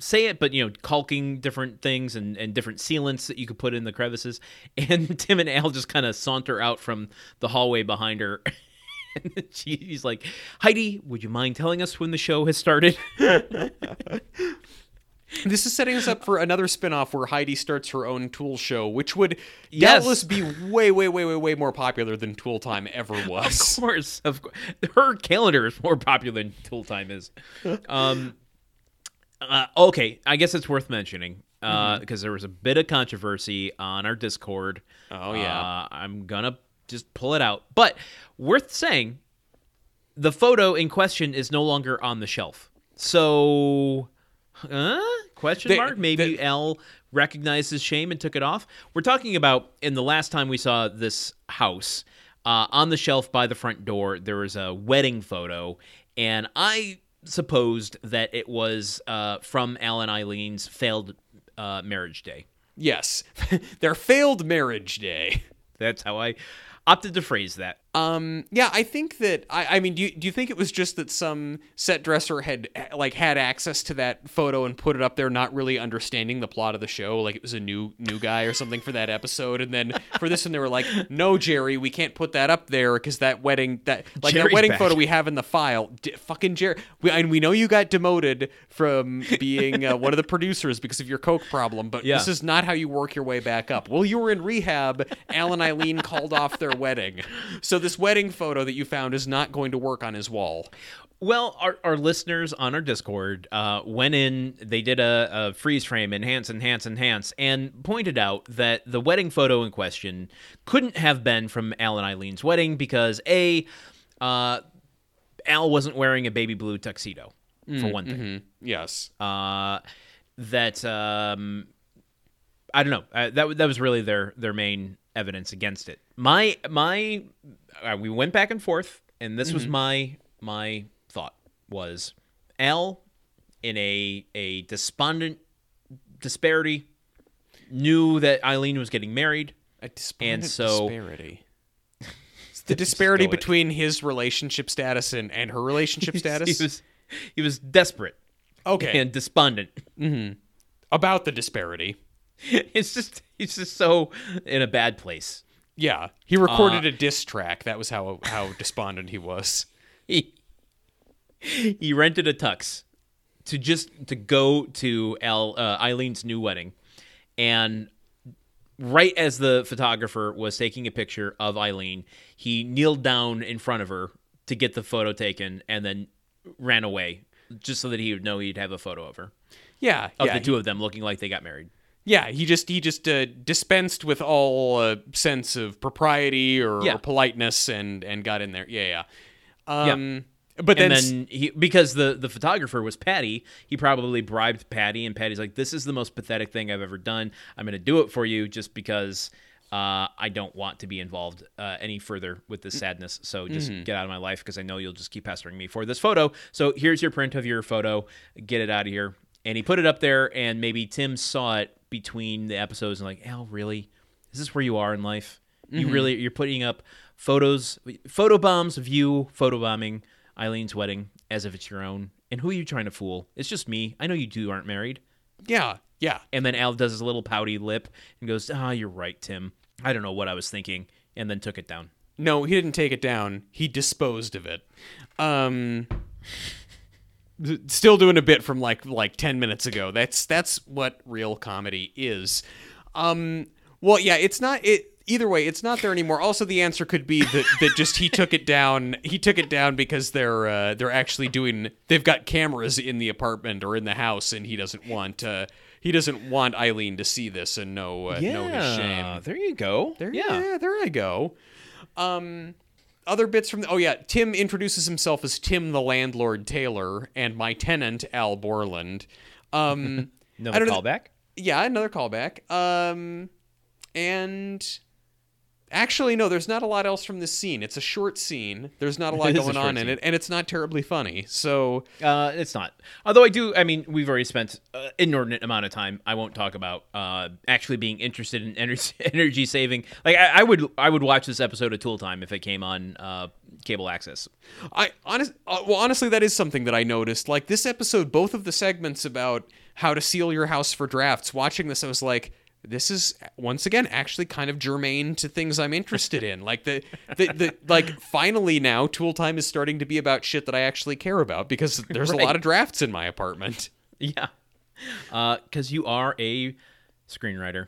say it, but you know, caulking different things and, and different sealants that you could put in the crevices. And Tim and Al just kind of saunter out from the hallway behind her. and she's like, Heidi, would you mind telling us when the show has started? This is setting us up for another spin-off where Heidi starts her own tool show, which would Yes. doubtless be way, way, way, way, way more popular than Tool Time ever of was. course, of course. Her calendar is more popular than Tool Time is. Um, uh, okay, I guess it's worth mentioning because Mm-hmm. there was a bit of controversy on our Discord. Oh, yeah. Uh, I'm gonna just pull it out, but worth saying, the photo in question is no longer on the shelf. So, huh? Question They- mark? Maybe they- Al recognized his shame and took it off. We're talking about in the last time we saw this house uh, on the shelf by the front door. There was a wedding photo, and I supposed that it was uh, from Al and Ilene's failed uh, marriage day. Yes, their failed marriage day. That's how I opted to phrase that. Um, yeah, I think that I, I mean, do you, do you think it was just that some set dresser had like had access to that photo and put it up there, not really understanding the plot of the show, like it was a new new guy or something for that episode, and then for this one they were like, "No, Jerry, we can't put that up there because that wedding that like that wedding back. photo we have in the file, D- fucking Jerry, we, and we know you got demoted from being uh, one of the producers because of your coke problem, but Yeah. this is not how you work your way back up. Well, you were in rehab. Al and Ilene called off their wedding. So this wedding photo that you found is not going to work on his wall. Well, our, our listeners on our Discord uh, went in, they did a, a freeze frame, enhance, enhance, enhance, and pointed out that the wedding photo in question couldn't have been from Al and Ilene's wedding because, A, uh, Al wasn't wearing a baby blue tuxedo, for one thing. Yes. Uh, that, um, I don't know, uh, that, that was really their, their main evidence against it. My, my, uh, we went back and forth, and this was my, my thought was Al in a a despondent disparity knew that Ilene was getting married. A despondent And so- disparity. It's the disparity with it. between his relationship status and, and her relationship status. he was he was desperate okay. and despondent. About the disparity. It's just he's just so in a bad place. Yeah. He recorded a diss track. That was how how despondent he was. He he rented a tux to just to go to Al uh, Ilene's new wedding, and right as the photographer was taking a picture of Ilene, he kneeled down in front of her to get the photo taken, and then ran away just so that he would know he'd have a photo of her Yeah. of yeah, the two of them looking like they got married. Yeah, he just he just uh, dispensed with all uh, sense of propriety or, Yeah. or politeness and and got in there. Yeah, yeah. Um, But then, then he because the the photographer was Patty, he probably bribed Patty, and Patty's like, "This is the most pathetic thing I've ever done. I'm going to do it for you just because uh, I don't want to be involved uh, any further with this sadness. So just Mm-hmm. get out of my life because I know you'll just keep pestering me for this photo. So here's your print of your photo. Get it out of here." And he put it up there, and maybe Tim saw it between the episodes and like, "Al, really? Is this where you are in life? You Mm-hmm. really you're putting up photos, photo bombs of you photobombing." Ilene's wedding as if it's your own. And who are you trying to fool? It's just me. I know you two aren't married. yeah, yeah. And then Al does his little pouty lip and goes, Ah, you're right, Tim. I don't know what I was thinking. And then took it down. No, he didn't take it down. He disposed of it. Um, still doing a bit from like like ten minutes ago. That's that's what real comedy is. Um, well, yeah, it's not it. Either way, it's not there anymore. Also, the answer could be that, that just he took it down. He took it down because they're uh, they're actually doing. They've got cameras in the apartment or in the house, and he doesn't want. Uh, he doesn't want Ilene to see this and know uh, know his shame. There you go. There, yeah. yeah. there I go. Um, other bits from the, oh yeah, Tim introduces himself as Tim the landlord Taylor and my tenant Al Borland. Um, Another callback. yeah, another callback. Um, and actually, no, there's not a lot else from this scene. It's a short scene. There's not a lot a going short on in it, and it's not terribly funny. So Uh, it's not. Although I do. I mean, we've already spent uh, inordinate amount of time. I won't talk about uh, actually being interested in energy, energy saving. Like I, I would, I would watch this episode of Tool Time if it came on uh, cable access. I honest, uh, well, honestly, that is something that I noticed. Like this episode, both of the segments about how to seal your house for drafts. Watching this, I was like, this is once again actually kind of germane to things I'm interested in. Like the, the, the like finally now, Tool Time is starting to be about shit that I actually care about because there's a lot of drafts in my apartment. Yeah, uh, because you are a screenwriter.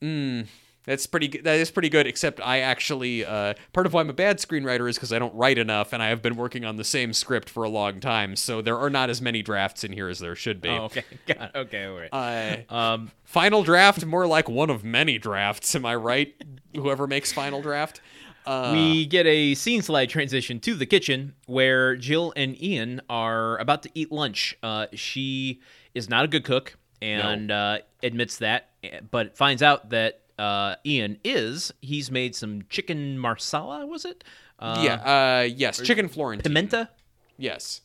Hmm. That's pretty. That is pretty good. Except I actually uh, part of why I'm a bad screenwriter is because I don't write enough, and I have been working on the same script for a long time. So there are not as many drafts in here as there should be. Oh, okay. It. Okay. All right. Uh, um, final draft, more like one of many drafts. Am I right? Whoever makes final draft. Uh, we get a scene slide transition to the kitchen where Jill and Ian are about to eat lunch. Uh, she is not a good cook and uh, admits that, but finds out that uh, Ian is. He's made some chicken marsala, was it? Uh, yeah. Uh, yes. Chicken Florentine. Pimenta? Yes.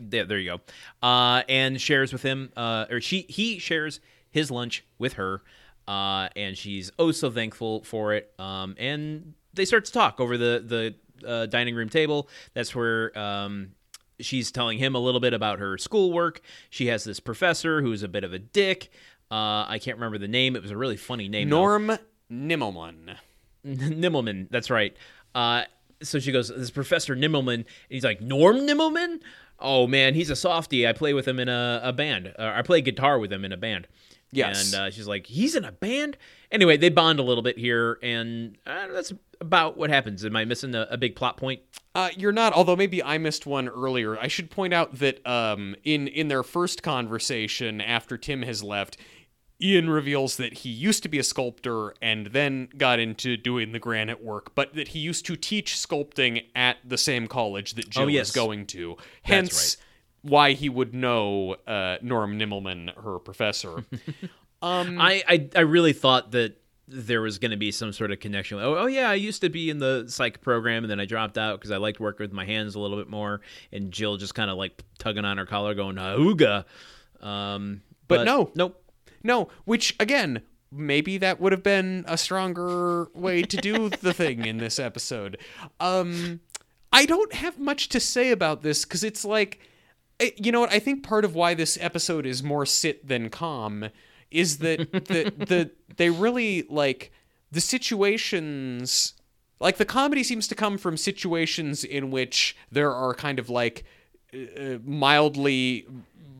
There, there you go. Uh, and shares with him, uh, or she, he shares his lunch with her, uh, and she's oh so thankful for it. Um, and they start to talk over the the uh, dining room table. That's where um, she's telling him a little bit about her schoolwork. She has this professor who's a bit of a dick. Uh, I can't remember the name. It was a really funny name. though. Norm Nimmelman. Nimmelman. That's right. Uh, so she goes, this Professor Nimmelman, and he's like, Norm Nimmelman? Oh man, he's a softie. I play with him in a, a band. Uh, I play guitar with him in a band. Yes. And uh, she's like, he's in a band? Anyway, they bond a little bit here, and uh, that's about what happens. Am I missing a, a big plot point? Uh, you're not, although maybe I missed one earlier. I should point out that um, in in their first conversation after Tim has left, Ian reveals that he used to be a sculptor and then got into doing the granite work, but that he used to teach sculpting at the same college that Jill Oh, yes. is going to. Hence, why he would know uh, Norm Nimmelman, her professor. um, I, I I really thought that there was going to be some sort of connection. Oh, oh yeah, I used to be in the psych program, and then I dropped out because I liked working with my hands a little bit more. And Jill just kind of like tugging on her collar, going "Auga." Um, But no. nope. No, which again, maybe that would have been a stronger way to do the thing in this episode. Um I don't have much to say about this cuz it's like eh, you know what? I think part of why this episode is more sit than calm is that the the they really like the situations like the comedy seems to come from situations in which there are kind of like uh, mildly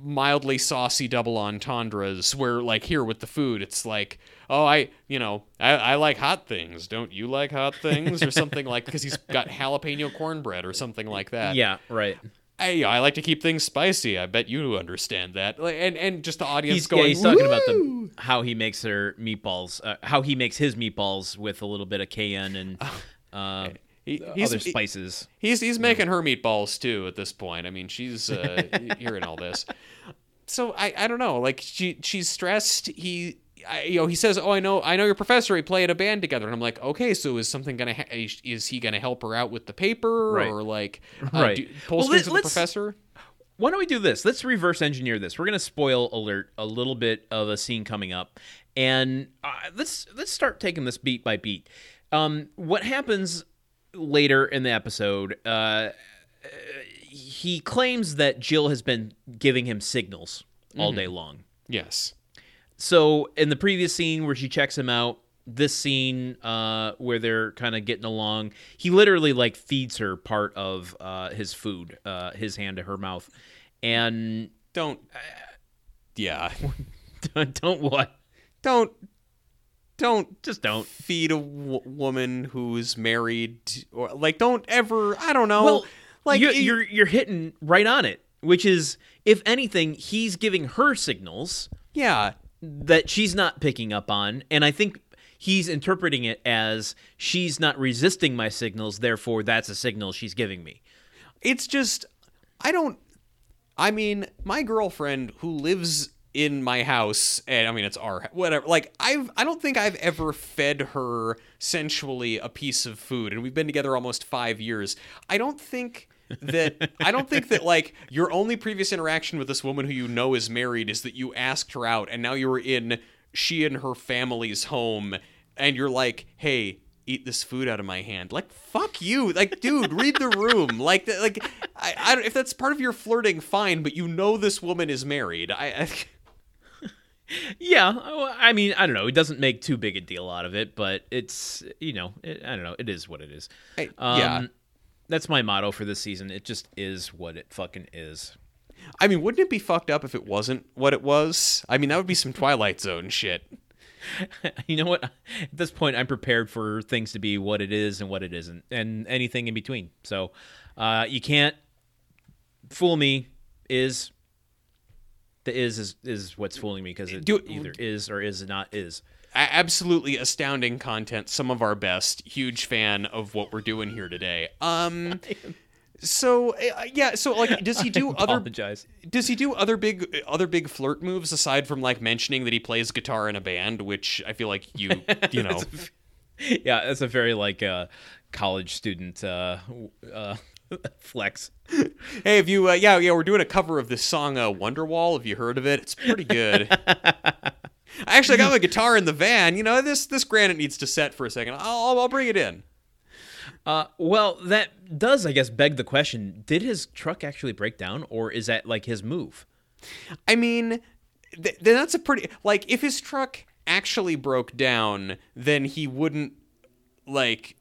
mildly saucy double entendres where like here with the food it's like oh i you know i, I like hot things. Don't you like hot things? Or something like because he's got jalapeno cornbread or something like that. Yeah, right. hey i like to keep things spicy. I bet you understand that. And and just the audience He's, going yeah, he's talking about the how he makes her meatballs, uh, how he makes his meatballs with a little bit of cayenne and uh, He- he's- other he- spices. He's he's making her meatballs too at this point. I mean, she's uh, hearing all this. So I, I don't know. Like she she's stressed. He I, you know he says, "Oh, I know I know your professor. We play in a band together." And I'm like, "Okay, so is something gonna ha- is, he gonna help her out with the paper Right. or like uh, Right. do, pull Well, strings let- with the professor?" Why don't we do this? Let's reverse engineer this. We're gonna spoil alert a little bit of a scene coming up, and uh, let's let's start taking this beat by beat. Um, what happens later in the episode? Uh, he claims that Jill has been giving him signals all day long. Yes. So in the previous scene where she checks him out, this scene uh, where they're kind of getting along, he literally like feeds her part of uh, his food, uh, his hand to her mouth, and Don't. Yeah. don't what? Don't. Don't Just don't. feed a w- woman who's married or like don't ever. I don't know. Well, like you're, it- you're you're hitting right on it, which is if anything, he's giving her signals Yeah. that she's not picking up on, and I think he's interpreting it as she's not resisting my signals, therefore that's a signal she's giving me. It's just I don't I mean, my girlfriend who lives in my house and I mean it's our whatever like I've I don't think I've ever fed her sensually a piece of food and we've been together almost 5 years. I don't think that I don't think that like your only previous interaction with this woman who you know is married is that you asked her out and now you're in she and her family's home and you're like, "Hey, eat this food out of my hand." Like, fuck you. Like, dude, read the room. Like like I, I don't if that's part of your flirting fine, but you know this woman is married. I, I Yeah, I mean, I don't know. It doesn't make too big a deal out of it, but it's you know, it, I don't know. It is what it is. I- Um, yeah. that's my motto for this season. It just is what it fucking is. I mean, wouldn't it be fucked up if it wasn't what it was? I mean, that would be some Twilight Zone shit. you know what? At this point, I'm prepared for things to be what it is and what it isn't, and anything in between. So, uh, you can't fool me. Is the is is, is what's fooling me because it Do- either is or is not is. Absolutely astounding content some of our best huge fan of what we're doing here today. Um so uh, yeah so like does he do other does he do other big other big flirt moves aside from like mentioning that he plays guitar in a band which i feel like you you know. Yeah, that's a very like uh, college student uh, uh, flex. hey have you uh, yeah yeah we're doing a cover of this song uh, wonderwall have you heard of it it's pretty good I actually got my guitar in the van. You know, this this granite needs to set for a second. I'll I'll bring it in. Uh, well, that does, I guess, beg the question: Did his truck actually break down, or is that like his move? I mean, th- then that's a pretty like if his truck actually broke down, then he wouldn't like.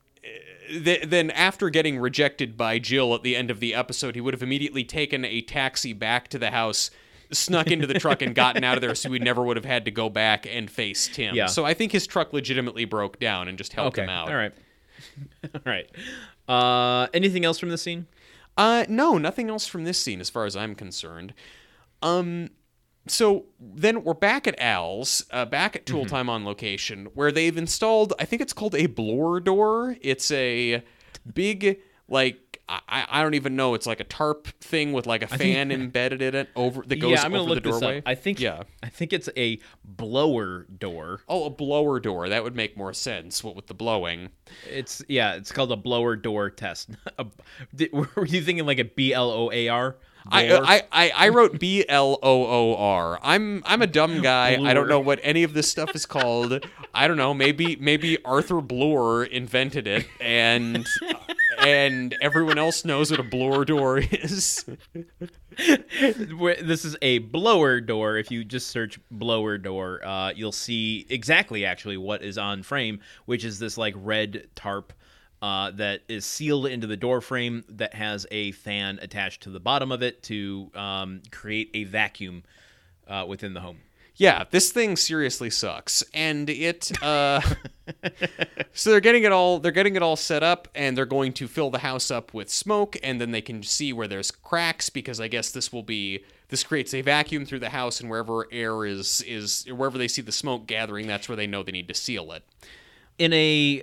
Th- then after getting rejected by Jill at the end of the episode, he would have immediately taken a taxi back to the house, snuck into the truck, and gotten out of there, so he never would have had to go back and face Tim. Yeah. So I think his truck legitimately broke down and just helped Okay, him out. all right, all right. Uh, anything else from this scene? Uh, no, nothing else from this scene as far as I'm concerned. Um, so then we're back at Al's, uh, back at Tool Time on location, where they've installed, I think it's called a blower door. It's a big, like, I, I don't even know. It's like a tarp thing with like a fan embedded in it over that goes yeah, I'm gonna over look the this doorway. up. I think yeah. I think it's a blower door. Oh, a blower door. That would make more sense. What with the blowing? It's yeah, it's called a blower door test. A- did- were you thinking like a B L O A R? I, I, I, I wrote B L O O R. I'm I'm a dumb guy. I don't know what any of this stuff is called. I don't know. Maybe maybe Arthur Bloor invented it, and and everyone else knows what a blower door is. This is a blower door. If you just search blower door, uh, you'll see exactly actually what is on frame, which is this like red tarp uh, that is sealed into the door frame that has a fan attached to the bottom of it to um, create a vacuum uh, within the home. Yeah, this thing seriously sucks, and it. Uh, so they're getting it all. They're getting it all set up, and they're going to fill the house up with smoke, and then they can see where there's cracks because I guess this will be. This creates a vacuum through the house, and wherever air is is wherever they see the smoke gathering, that's where they know they need to seal it. in a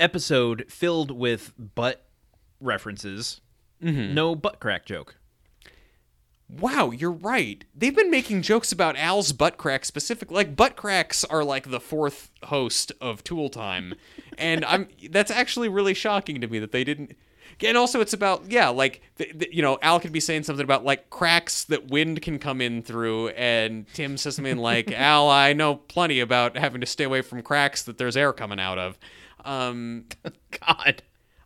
episode filled with butt references, mm-hmm. no butt crack joke. Wow, you're right. They've been making jokes about Al's butt crack specifically. Like butt cracks are like the fourth host of Tool Time, and I'm that's actually really shocking to me that they didn't. And also, it's about yeah, like th- th- you know, Al could be saying something about like cracks that wind can come in through, and Tim says something like, "Al, I know plenty about having to stay away from cracks that there's air coming out of." Um, God.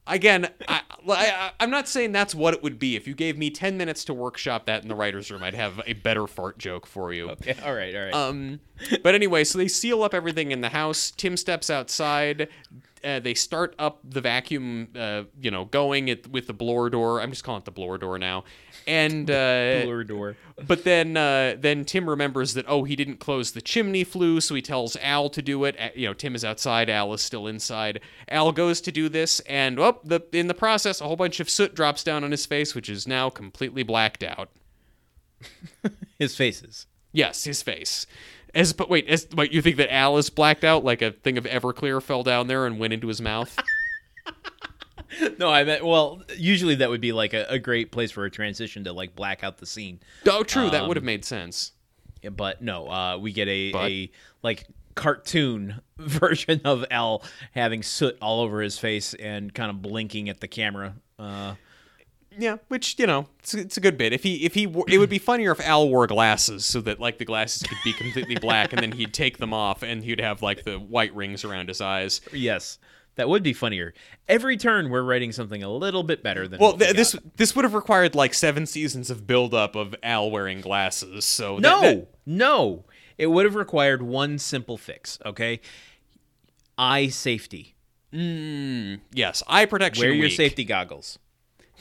again, I, I, I'm not saying that's what it would be. If you gave me 10 minutes to workshop that in the writer's room, I'd have a better fart joke for you. Okay, all right, all right. Um, but anyway, so they seal up everything in the house. Tim steps outside. Uh, they start up the vacuum, uh, you know, going it, with the blower door. I'm just calling it the blower door now. And uh, door. but then uh, then Tim remembers that oh he didn't close the chimney flue, so he tells Al to do it. You know Tim is outside, Al is still inside. Al goes to do this, and oh, the in the process, a whole bunch of soot drops down on his face, which is now completely blacked out. His faces. Yes, his face. As but wait, as wait, you think that Al is blacked out like a thing of Everclear fell down there and went into his mouth? No, I meant well. Usually that would be like a, a great place for a transition to like black out the scene. oh, true, that would have made sense. But no, uh, we get a, But- a like cartoon version of Al having soot all over his face and kind of blinking at the camera. Uh, Yeah, which you know, it's, it's a good bit. If he if he it would be funnier if Al wore glasses so that like the glasses could be completely black and then he'd take them off and he'd have like the white rings around his eyes. yes, that would be funnier. Every turn, we're writing something a little bit better than. Well, what we this this would have required like seven seasons of build up of Al wearing glasses. So that- no, that- no, it would have required one simple fix. Okay, eye safety. mm, yes, eye protection. Wear your week. safety goggles.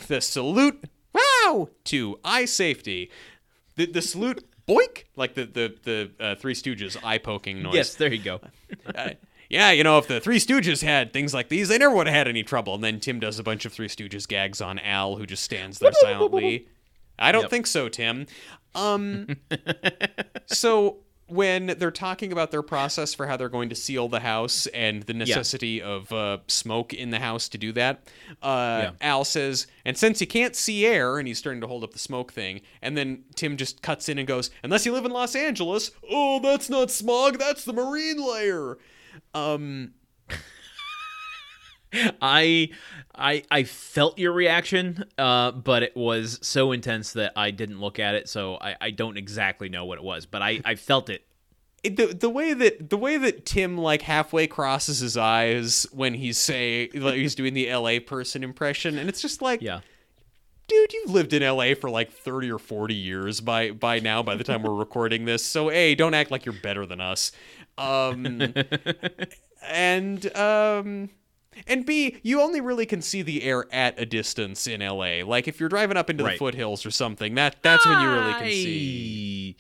The salute, wow, to eye safety. The the salute, boink, like the the the uh, Three Stooges eye poking noise. Yes, there you go. Uh, yeah, you know, if the Three Stooges had things like these, they never would have had any trouble. And then Tim does a bunch of Three Stooges gags on Al, who just stands there silently. I don't Yep. think so, Tim. Um, so when they're talking about their process for how they're going to seal the house and the necessity of uh, smoke in the house to do that, uh, Yeah. Al says, and since you can't see air, and he's starting to hold up the smoke thing, and then Tim just cuts in and goes, unless you live in Los Angeles, oh, that's not smog, that's the marine layer. Um, I I I felt your reaction, uh, but it was so intense that I didn't look at it, so I, I don't exactly know what it was, but I, I felt it. it- the the way that the way that Tim like halfway crosses his eyes when he's say like he's doing the LA person impression, and it's just like, Yeah. Dude, you've lived in LA for like thirty or forty years by by now. By the time we're recording this, so a don't act like you're better than us, um, and um. And B, you only really can see the air at a distance in LA. Like if you're driving up into the foothills or something, that that's when you really can see.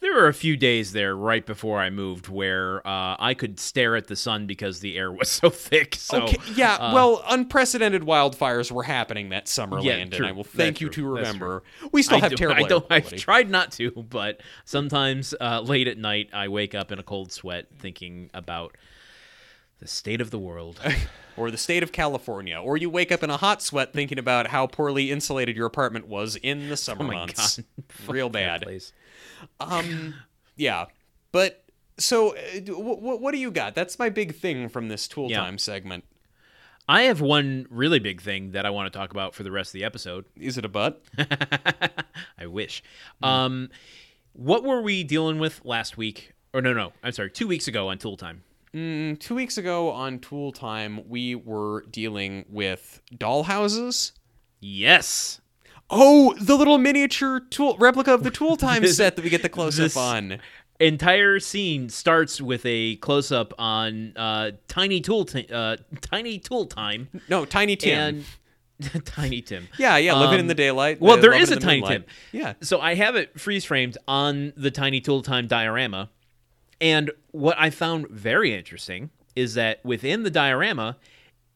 There were a few days there right before I moved where uh, I could stare at the sun because the air was so thick. So okay, yeah, uh, well, unprecedented wildfires were happening that summer, Yeah, Landon. true. I will That's thank you true. to remember. We still I have do- terrible I don't. I've tried not to, but sometimes uh, late at night I wake up in a cold sweat thinking about the state of the world. or the state of California, or you wake up in a hot sweat thinking about how poorly insulated your apartment was in the summer Oh my months. God. Real bad. Um, yeah, but so uh, what, what do you got? That's my big thing from this tool Yeah. time segment. I have one really big thing that I want to talk about for the rest of the episode. Is it a butt? I wish. Um, what were we dealing with last week? Or no, no, I'm sorry, two weeks ago on Tool Time. Mm, two weeks ago on Tool Time, we were dealing with dollhouses. Yes. Oh, the little miniature tool replica of the Tool Time This- set that we get the close up on. Entire scene starts with a close up on uh, Tiny Tool, Ti- uh, Tiny Tool Time, No, Tiny Tim. and Tiny Tim. yeah, yeah, living in Um, the daylight. Well, uh, there is a the Tiny moonlight. Tim. Yeah. So I have it freeze framed on the Tiny Tool Time diorama. And what I found very interesting is that within the diorama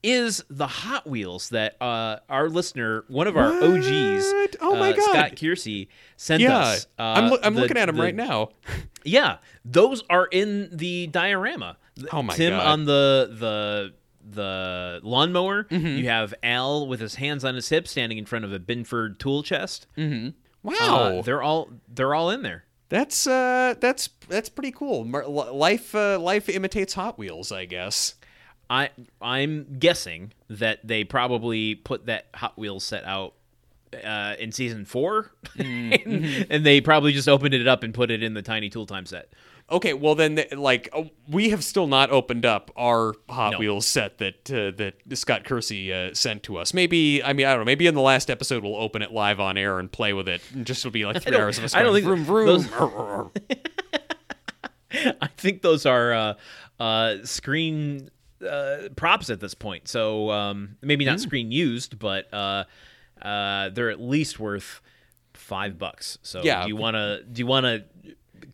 is the Hot Wheels that uh, our listener, one of our OGs, Oh my uh, God. Scott Kiersey, sent Yeah, us. Uh, I'm, loo- I'm the- looking at him the- right now. Yeah, those are in the diorama. Oh my god. Tim God. on the the the lawnmower. Mm-hmm. You have Al with his hands on his hips, standing in front of a Binford tool chest. Wow, Uh, they're all they're all in there. that's uh, that's that's pretty cool. Life uh, life imitates Hot Wheels, I guess. I I'm guessing that they probably put that Hot Wheels set out uh, in season 4 Mm-hmm. and, they probably just opened it up and put it in the Tiny Tool Time set. Okay, well then, like uh, we have still not opened up our Hot No. Wheels set that uh, that Scott Kersey uh, sent to us. Maybe I mean I don't know. Maybe in the last episode we'll open it live on air and play with it. And just it'll be like three hours of us. I don't think vroom those- I think those are uh, uh, screen uh, props at this point. So um, maybe not screen used, but uh, uh, they're at least worth five bucks. So Yeah. do you want to do you want to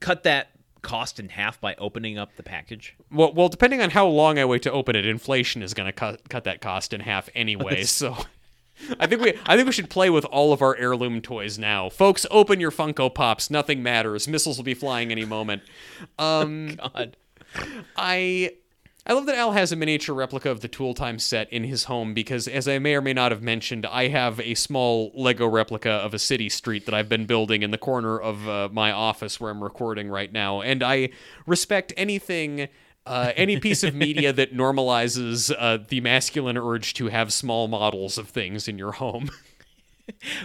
cut that cost in half by opening up the package? well, well, depending on how long I wait to open it, inflation is going to cut cut that cost in half anyway. so I think we I think we should play with all of our heirloom toys now. Folks, open your Funko Pops. Nothing matters. Missiles will be flying any moment. Um God. I I love that Al has a miniature replica of the Tool Time set in his home because, as I may or may not have mentioned, I have a small Lego replica of a city street that I've been building in the corner of uh, my office where I'm recording right now. And I respect anything, uh, any piece of media that normalizes uh, the masculine urge to have small models of things in your home.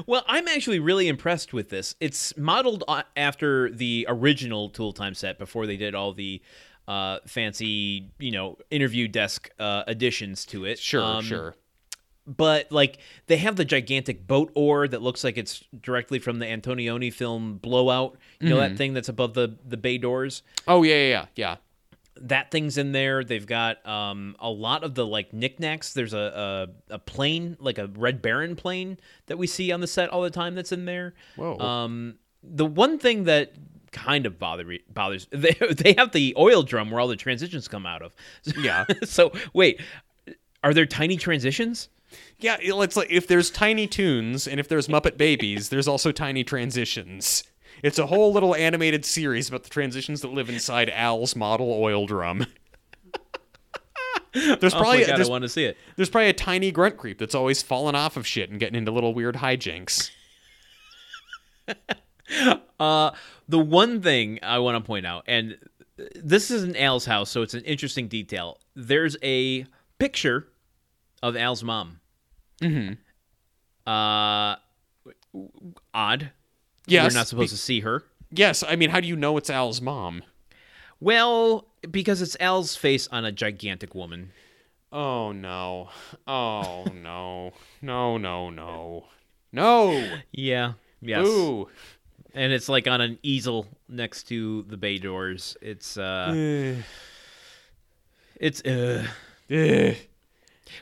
Well, I'm actually really impressed with this. It's modeled after the original Tool Time set before they did all the uh, fancy, you know, interview desk uh, additions to it. sure, Um, sure. But like they have the gigantic boat oar that looks like it's directly from the Antonioni film Blowout. You know that thing that's above the the bay doors. Oh, yeah, yeah, yeah. yeah. that thing's in there. They've got um, a lot of the like knickknacks. There's a, a a plane, like a Red Baron plane that we see on the set all the time. That's in there. Whoa. Um, the one thing that kind of bother bothers they they have the oil drum where all the transitions come out of. Yeah. so wait, are there tiny transitions? Yeah, it's like if there's Tiny Toons and if there's Muppet Babies, there's also Tiny Transitions. It's a whole little animated series about the transitions that live inside Al's model oil drum. there's Oh probably my god, there's, I want to see it. there's probably a tiny grunt creep that's always falling off of shit and getting into little weird hijinks. Uh, the one thing I want to point out, and this is in Al's house, so it's an interesting detail. There's a picture of Al's mom. Mm-hmm. Uh, odd. Yes, We're not supposed to see her. Yes, I mean, how do you know it's Al's mom? Well, because it's Al's face on a gigantic woman. Oh no. Oh no. No, no, no. No. Yeah. Yes. Ooh. And it's like on an easel next to the bay doors. It's uh, it's uh. Ugh.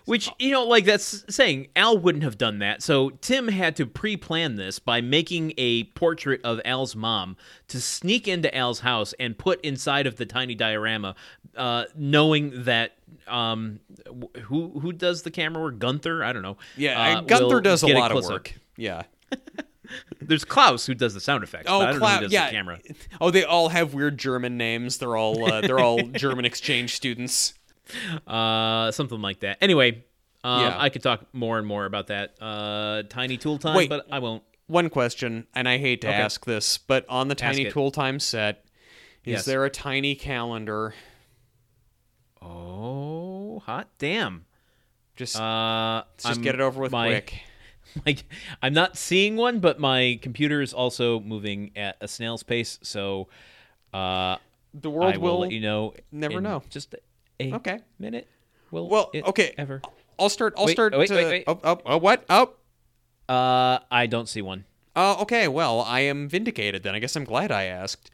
Which you know, like that's saying Al wouldn't have done that. So Tim had to pre-plan this by making a portrait of Al's mom to sneak into Al's house and put inside of the tiny diorama, uh, knowing that um, who who does the camera work? Gunther, I don't know. Yeah, uh, Gunther does a lot of up. work. Yeah. There's Klaus who does the sound effects. Oh, but I don't know Cla- who does yeah. the camera. Oh, they all have weird German names. They're all uh, they're all German exchange students. Uh, something like that. Anyway, um, Yeah. I could talk more and more about that. Uh, tiny tool time, Wait. but I won't. One question, and I hate to Okay. ask this, but on the Tiny. Tool Time set, is Yes. there a tiny calendar? Oh, hot damn. Just Uh, just I'm- get it over with my, quick. Like, I'm not seeing one, but my computer is also moving at a snail's pace, so uh, The world I will, will. let you know. never know. Just a Okay. minute. Will Well, okay. Ever? I'll start. I'll Wait, start. wait, uh, wait, wait. Oh, oh, oh, what? Oh. Uh, I don't see one. Uh, okay, well, I am vindicated then. I guess I'm glad I asked.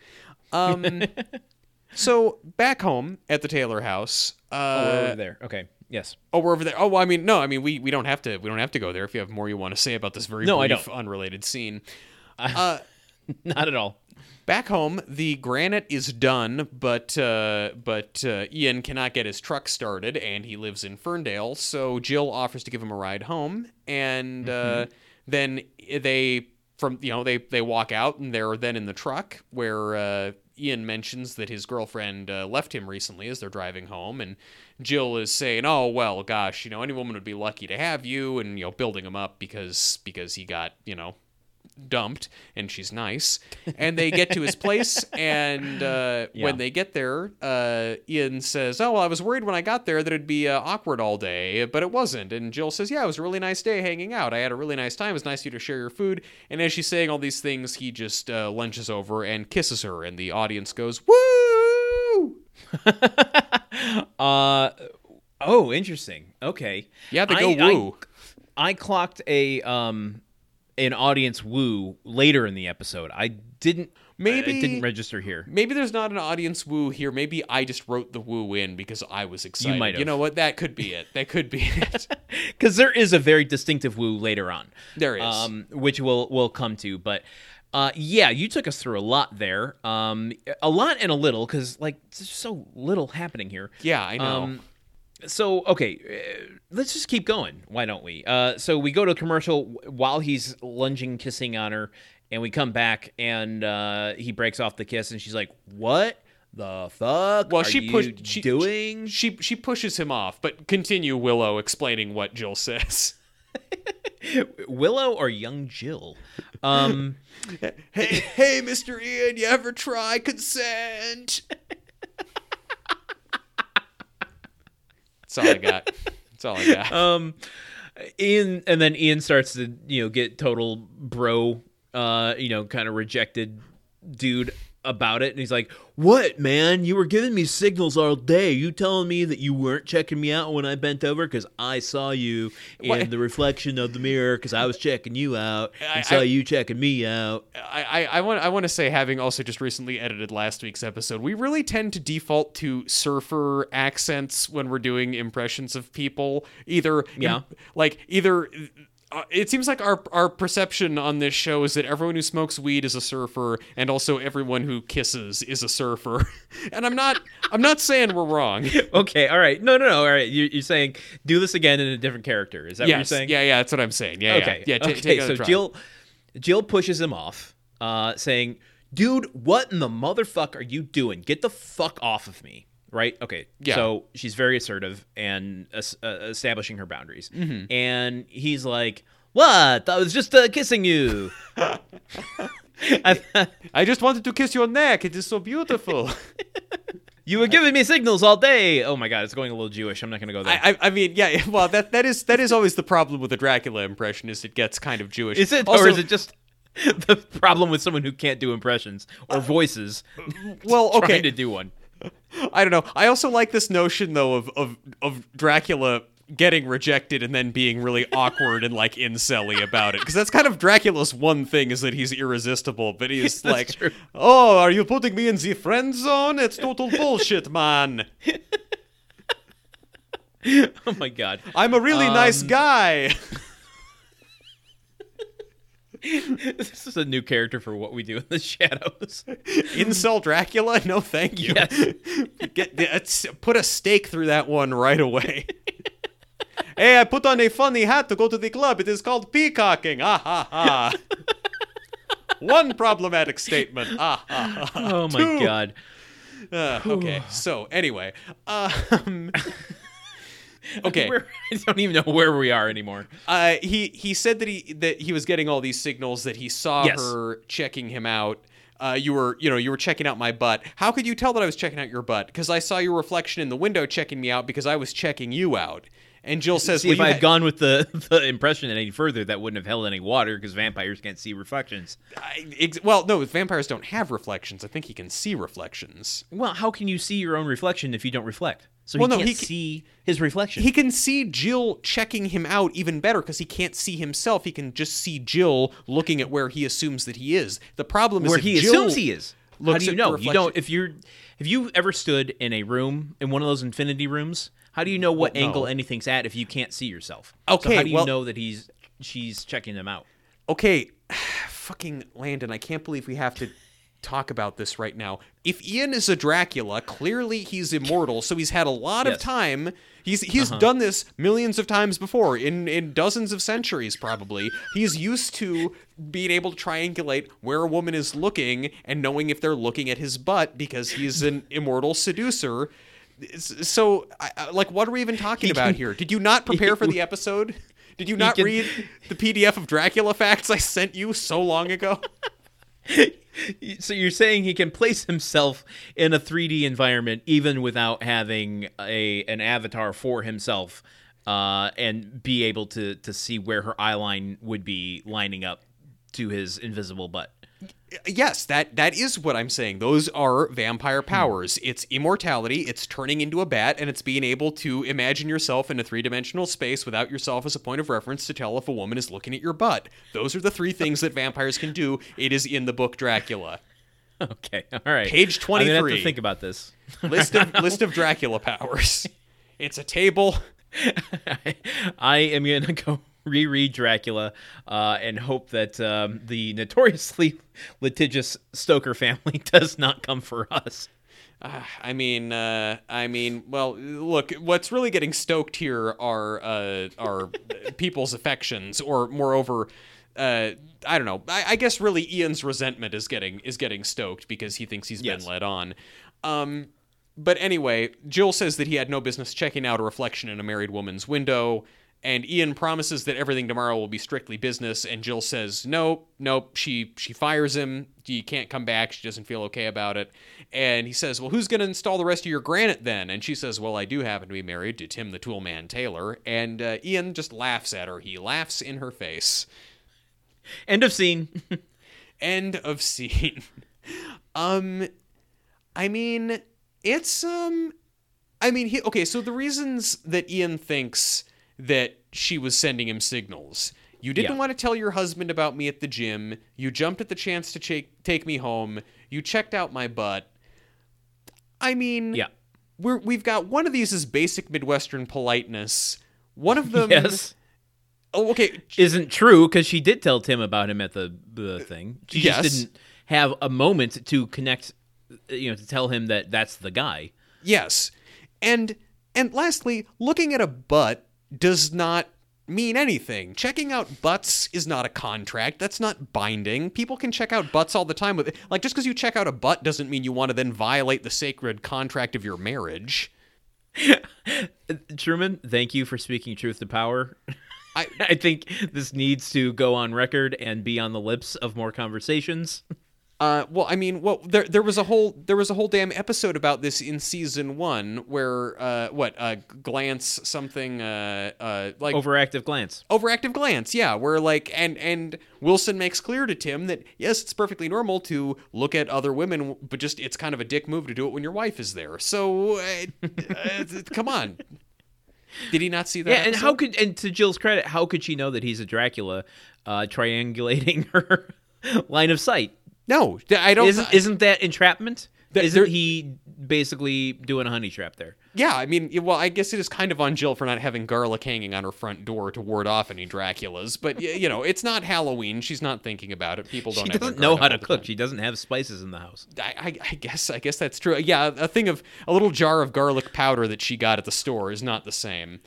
Um, so back home at the Taylor house. Oh, Uh, we're over there. Okay. Yes. oh, we're over there. Oh, well, I mean, no, I mean, we, we don't have to. We don't have to go there. If you have more you want to say about this very No, brief, unrelated scene. Uh, Not at all. back home, the granite is done, but uh, but uh, Ian cannot get his truck started, and he lives in Ferndale. So Jill offers to give him a ride home, and uh, then they from you know they they walk out, and they're then in the truck where. Ian mentions that his girlfriend uh, left him recently as they're driving home, and Jill is saying, "Oh well, gosh, you know, any woman would be lucky to have you," and you know, building him up because because he got you know dumped and she's nice. And they get to his place and uh, Yeah. when they get there uh, ian says oh well, i was worried when i got there that it'd be uh, awkward all day but it wasn't. And jill says yeah it was a really nice day hanging out. I had a really nice time. It was nice of you to share your food. And as she's saying all these things he just uh, lunges over and kisses her and the audience goes woo! Uh, oh, interesting. Okay. yeah they I- go I- woo. I clocked a um an audience woo later in the episode. I didn't Maybe- it didn't register here. Maybe there's not an audience woo here. Maybe I just wrote the woo in because I was excited. You, might have. know what? That could be it. That could be it. Cuz there is a very distinctive woo later on. There is. Um which we'll we'll come to, but uh yeah, you took us through a lot there. Um a lot and a little cuz like there's so little happening here. Yeah, I know. Um, so okay, uh, let's just keep going. Why don't we? Uh, so we go to a commercial while he's lunging, kissing on her, and we come back and uh, he breaks off the kiss, and she's like, "What the fuck? Well, are she you pushed. She, doing." She she pushes him off, but continue Willow explaining what Jill says. Willow or young Jill? Um, hey, hey, Mr. Ian, you ever try consent? all I got. That's all I got. um, Ian, and then Ian starts to you know get total bro, uh, you know, kind of rejected dude about it, and he's like, "What, man? You were giving me signals all day. You telling me that you weren't checking me out when I bent over because I saw you in What? the reflection of the mirror because I was checking you out I- and saw I- you checking me out." I, I, I want I want to say, having also just recently edited last week's episode, we really tend to default to surfer accents when we're doing impressions of people. Either Yeah. like either. Uh, it seems like our our perception on this show is that everyone who smokes weed is a surfer, and also everyone who kisses is a surfer. and I'm not I'm not saying we're wrong. Okay, all right, no, no, no, all right. You're, you're saying do this again in a different character. Is that what you're saying? yeah, yeah, that's what I'm saying. Yeah, Okay. yeah, yeah. ta- okay. so try. Jill, Jill pushes him off, uh, saying, "Dude, what in the motherfuck are you doing? Get the fuck off of me!" Right? Okay. Yeah. So she's very assertive and uh, establishing her boundaries, Mm-hmm. and he's like, "What? I was just uh, kissing you." I- just wanted to kiss your neck. It is so beautiful. you were giving me signals all day. Oh my god, it's going a little Jewish. I'm not gonna go there. I, I, I mean, yeah. Well, that that is that is always the problem with the Dracula impression is it gets kind of Jewish. is it, Also- or is it just the problem with someone who can't do impressions or voices? Well, okay. trying to do one. I don't know. I also like this notion though of of of Dracula getting rejected and then being really awkward and like incelly about it because that's kind of Dracula's one thing is that he's irresistible but he's like true. oh are you putting me in the friend zone it's total bullshit man Oh my god. I'm a really nice Um, guy this is a new character for what we do in the shadows. incel Dracula no thank you Yes. Get, put a stake through that one right away. hey, I put on a funny hat to go to the club. It is called peacocking. Ah ha ha. one problematic statement. Ah ha ha. Oh my Two. god. Uh, okay, so anyway, um, okay. I don't even know where we are anymore. Uh, he he said that he that he was getting all these signals that he saw Yes. her checking him out. Uh, you were you know you were checking out my butt. How could you tell that I was checking out your butt? Because I saw your reflection in the window checking me out because I was checking you out. And Jill says, See, well, if I had had- gone with the, the impression any further, that wouldn't have held any water because vampires can't see reflections. I- ex- well, no, vampires don't have reflections. I think he can see reflections. Well, how can you see your own reflection if you don't reflect? So Well, he no, can't he ca- see his reflection. He can see Jill checking him out even better because he can't see himself. He can just see Jill looking at where he assumes that he is. The problem is where he Jill assumes he is. How do you know? You don't. If you're, have you ever stood in a room in one of those infinity rooms? How do you know oh, what Well, no. angle anything's at if you can't see yourself? so Okay, how do you well- know that he's she's checking him out? Okay, fucking Landon, I can't believe we have to talk about this right now. If Ian is a Dracula, clearly he's immortal, so he's had a lot of time. He's he's done this millions of times before, in in dozens of centuries probably. He's used to being able to triangulate where a woman is looking and knowing if they're looking at his butt because he's an immortal seducer. So, I, like, what are we even talking about here? Did you not prepare for the episode? Did you not can- read the PDF of Dracula facts I sent you so long ago? So you're saying he can place himself in a 3D environment even without having a an avatar for himself, uh, and be able to to see where her eye line would be lining up to his invisible butt. Yes, that that is what I'm saying. Those are vampire hmm. powers. It's immortality, it's turning into a bat, and it's being able to imagine yourself in a three-dimensional space without yourself as a point of reference to tell if a woman is looking at your butt. Those are the three things that vampires can do. It is in the book Dracula. Okay, all right. Page I'm have 23. to think about this. List of list of Dracula powers. It's a table. I am gonna go reread Dracula uh, and hope that um, the notoriously litigious Stoker family does not come for us. Uh, I mean, uh, I mean, well, look, what's really getting stoked here are uh, are people's affections, or moreover, uh, I don't know. I, I guess really Ian's resentment is getting is getting stoked because he thinks he's Yes. been led on. Um, but anyway, Jill says that he had no business checking out a reflection in a married woman's window. And Ian promises that everything tomorrow will be strictly business, and Jill says, "Nope, nope." She she fires him. He can't come back. She doesn't feel okay about it. And he says, "Well, who's going to install the rest of your granite then?" And she says, "Well, I do happen to be married to Tim the Toolman Taylor." And uh, Ian just laughs at her. He laughs in her face. End of scene. End of scene. um, I mean, it's um, I mean, he, okay. So the reasons that Ian thinks that she was sending him signals. You didn't Yeah. want to tell your husband about me at the gym. You jumped at the chance to cha- take me home. You checked out my butt. I mean, yeah. we're, we've got one of these is basic Midwestern politeness. One of them, yes. Oh, okay. Isn't true because she did tell Tim about him at the the uh, thing. She Yes. just didn't have a moment to connect, uh, you know, to tell him that that's the guy. Yes. And and lastly, looking at a butt does not mean anything. Checking out butts is not a contract. That's not binding. People can check out butts all the time with like just because you check out a butt doesn't mean you want to then violate the sacred contract of your marriage. Truman, thank you for speaking truth to power. I I think this needs to go on record and be on the lips of more conversations. Uh, well, I mean, well, there there was a whole there was a whole damn episode about this in season one where uh, what uh, glance something uh, uh, like Overactive glance. overactive glance yeah where like and and wilson makes clear to tim that yes it's perfectly normal to look at other women but just it's kind of a dick move to do it when your wife is there so uh, uh, come on did he not see that Yeah, and episode? how could and to Jill's credit, how could she know that he's a Dracula, uh, triangulating her line of sight? No i don't Isn't isn't that entrapment? There- Isn't there- he basically doing a honey trap there? yeah i mean well i guess it is kind of on jill for not having garlic hanging on her front door to ward off any draculas but you know it's not halloween she's not thinking about it people don't She doesn't know how to cook. time. She doesn't have spices in the house. I, I, I guess I guess that's true. Yeah, a thing of a little jar of garlic powder that she got at the store is not the same.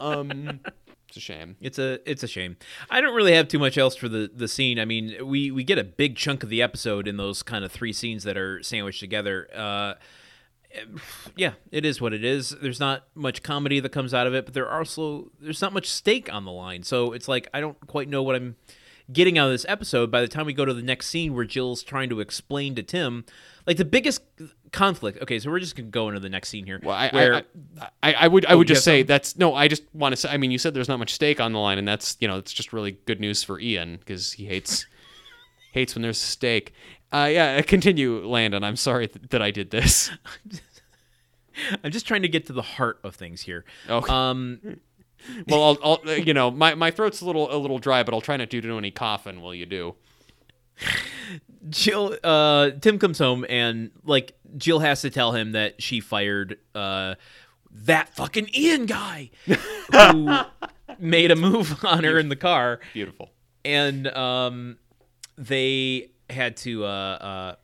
Um, it's a shame. It's a it's a shame. I don't really have too much else for the the scene. I mean, we we get a big chunk of the episode in those kind of three scenes that are sandwiched together. Uh, yeah, it is what it is. There's not much comedy that comes out of it, but there are also there's not much stake on the line. So it's like I don't quite know what I'm getting out of this episode. By the time we go to the next scene where Jill's trying to explain to Tim, like the biggest conflict. Okay, so we're just gonna go into the next scene here. Well, I, where I, I, I, would I would you just say something? that's no. I just want to say. I mean, you said there's not much stake on the line, and that's you know it's just really good news for Ian because he hates hates when there's stake. Uh, yeah, continue, Landon. I'm sorry th- that I did this. I'm just trying to get to the heart of things here. Okay. Um, Well, I'll, I'll uh, you know my, my throat's a little a little dry, but I'll try not to do any coughing while you do. Jill, uh, Tim comes home and like Jill has to tell him that she fired uh, that fucking Ian guy who made a move on her in the car, Beautiful. and um, they had to. Uh,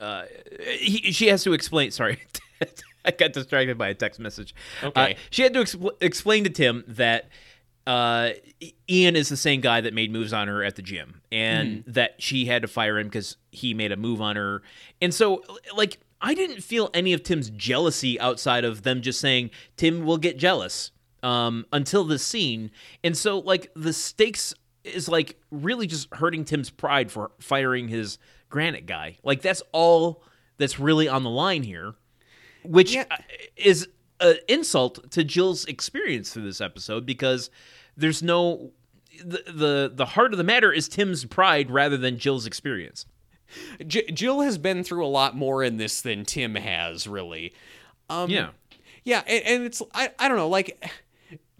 uh, uh, he, she has to explain. Sorry. I got distracted by a text message. Okay. Uh, she had to expl- explain to Tim that uh, Ian is the same guy that made moves on her at the gym, and that she had to fire him because he made a move on her. And so, like, I didn't feel any of Tim's jealousy outside of them just saying Tim will get jealous um, until this scene. And so, like, the stakes is like really just hurting Tim's pride for firing his granite guy. Like, that's all that's really on the line here which Yeah. is an insult to Jill's experience through this episode because there's no the, the the heart of the matter is Tim's pride rather than Jill's experience. J- Jill has been through a lot more in this than Tim has, really. Um, Yeah. Yeah, and, and it's I, I don't know, like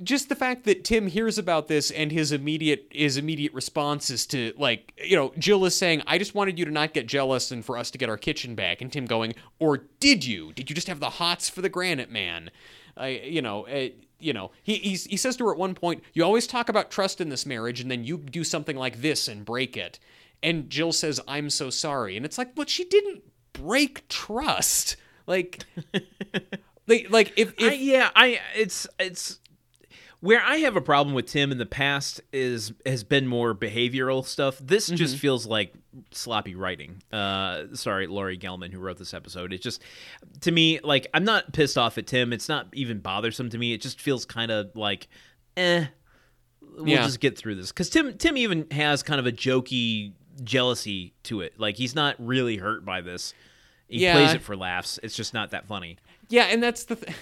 just the fact that Tim hears about this and his immediate his immediate response is to like you know Jill is saying I just wanted you to not get jealous and for us to get our kitchen back. And Tim going or did you? Did you just have the hots for the granite man? I you know uh, you know he he's, he says to her at one point you always talk about trust in this marriage and then you do something like this and break it. And Jill says I'm so sorry. And it's like but she didn't break trust. Like, like, like if, if I, yeah, I it's it's where I have a problem with Tim in the past is has been more behavioral stuff. This Mm-hmm. just feels like sloppy writing. Uh, sorry, Laurie Gelman, who wrote this episode. It just to me like I'm not pissed off at Tim. It's not even bothersome to me. It just feels kind of like, eh. We'll Yeah. just get through this because Tim Tim even has kind of a jokey jealousy to it. Like he's not really hurt by this. He Yeah. plays it for laughs. It's just not that funny. Yeah, and that's the. Th-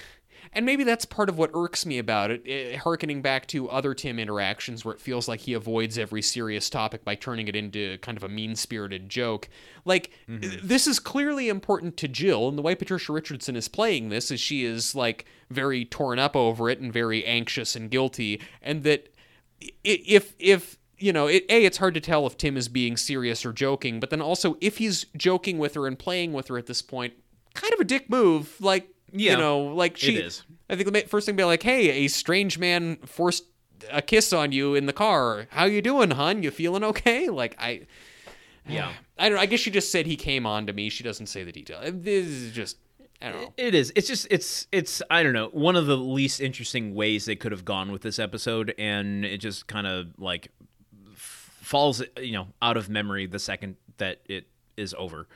and maybe that's part of what irks me about it, eh, harkening back to other Tim interactions where it feels like he avoids every serious topic by turning it into kind of a mean spirited joke. Like, this is clearly important to Jill, and the way Patricia Richardson is playing this is she is, like, very torn up over it and very anxious and guilty, and that if, if, you know, it, a it's hard to tell if Tim is being serious or joking, but then also if he's joking with her and playing with her at this point, kind of a dick move. Like, Yeah, you know, like she. is. I think the first thing be like, "Hey, a strange man forced a kiss on you in the car. How you doing, hun? You feeling okay?" Like I, Yeah. I don't. I guess she just said he came on to me. She doesn't say the detail. This is just. I don't know. It is. It's just. It's. It's. I don't know. One of the least interesting ways they could have gone with this episode, and it just kind of like f- falls, you know, out of memory the second that it is over.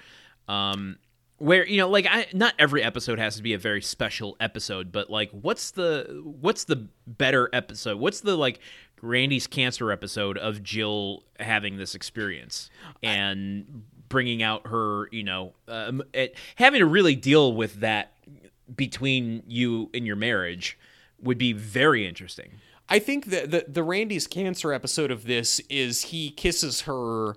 Um, where you know, like, I not every episode has to be a very special episode, but like, what's the what's the better episode? What's the like Randy's cancer episode of Jill having this experience and bringing out her, you know, um, it, having to really deal with that between you and your marriage would be very interesting. I think that the the Randy's cancer episode of this is he kisses her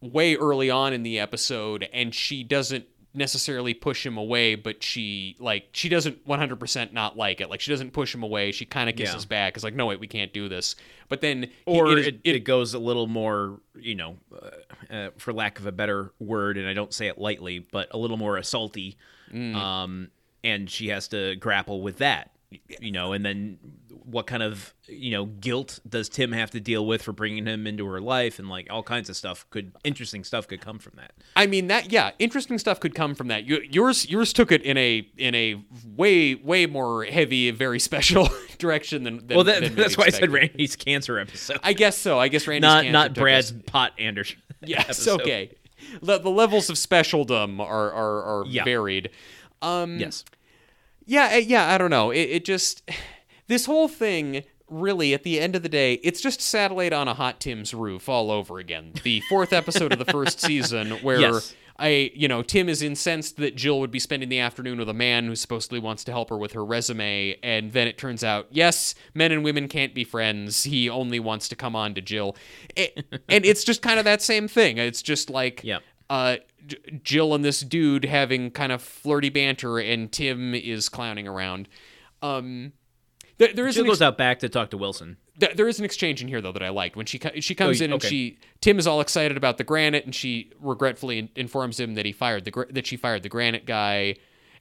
way early on in the episode, and she doesn't necessarily push him away, but she like she doesn't 100% not like it. Like she doesn't push him away. She kind of kisses Yeah. back. It's like no wait, we can't do this. But then he- Or it it, it, goes a little more, you know, uh, uh, for lack of a better word, and I don't say it lightly, but a little more assaulty. Um, and she has to grapple with that, you know, and then what kind of, you know, guilt does Tim have to deal with for bringing him into her life and like all kinds of stuff could, interesting stuff could come from that. I mean that yeah, interesting stuff could come from that. Yours yours took it in a in a way way more heavy, very special direction than, than Well, that, than that's why I said. Randy's cancer episode. I guess so. I guess Randy's not cancer not Brad's us- pot Anders. Yes, episode. okay. The, the levels of specialdom are are, are Yeah. varied. Um, Yes. Yeah, uh, yeah. I don't know. It, it just this whole thing really at the end of the day, it's just satellite on a hot Tim's roof all over again. The fourth episode of the first season where. Yes. I, you know, Tim is incensed that Jill would be spending the afternoon with a man who supposedly wants to help her with her resume, and then it turns out, yes, men and women can't be friends. He only wants to come on to Jill, It- and it's just kind of that same thing. It's just like, Yep. uh, Jill and this dude having kind of flirty banter, and Tim is clowning around. Um, there, there is Jill ex- goes out back to talk to Wilson. Th- there is an exchange in here though that I liked when she she comes Oh, in and she Tim is all excited about the granite and she regretfully in- informs him that he fired the gr- that she fired the granite guy,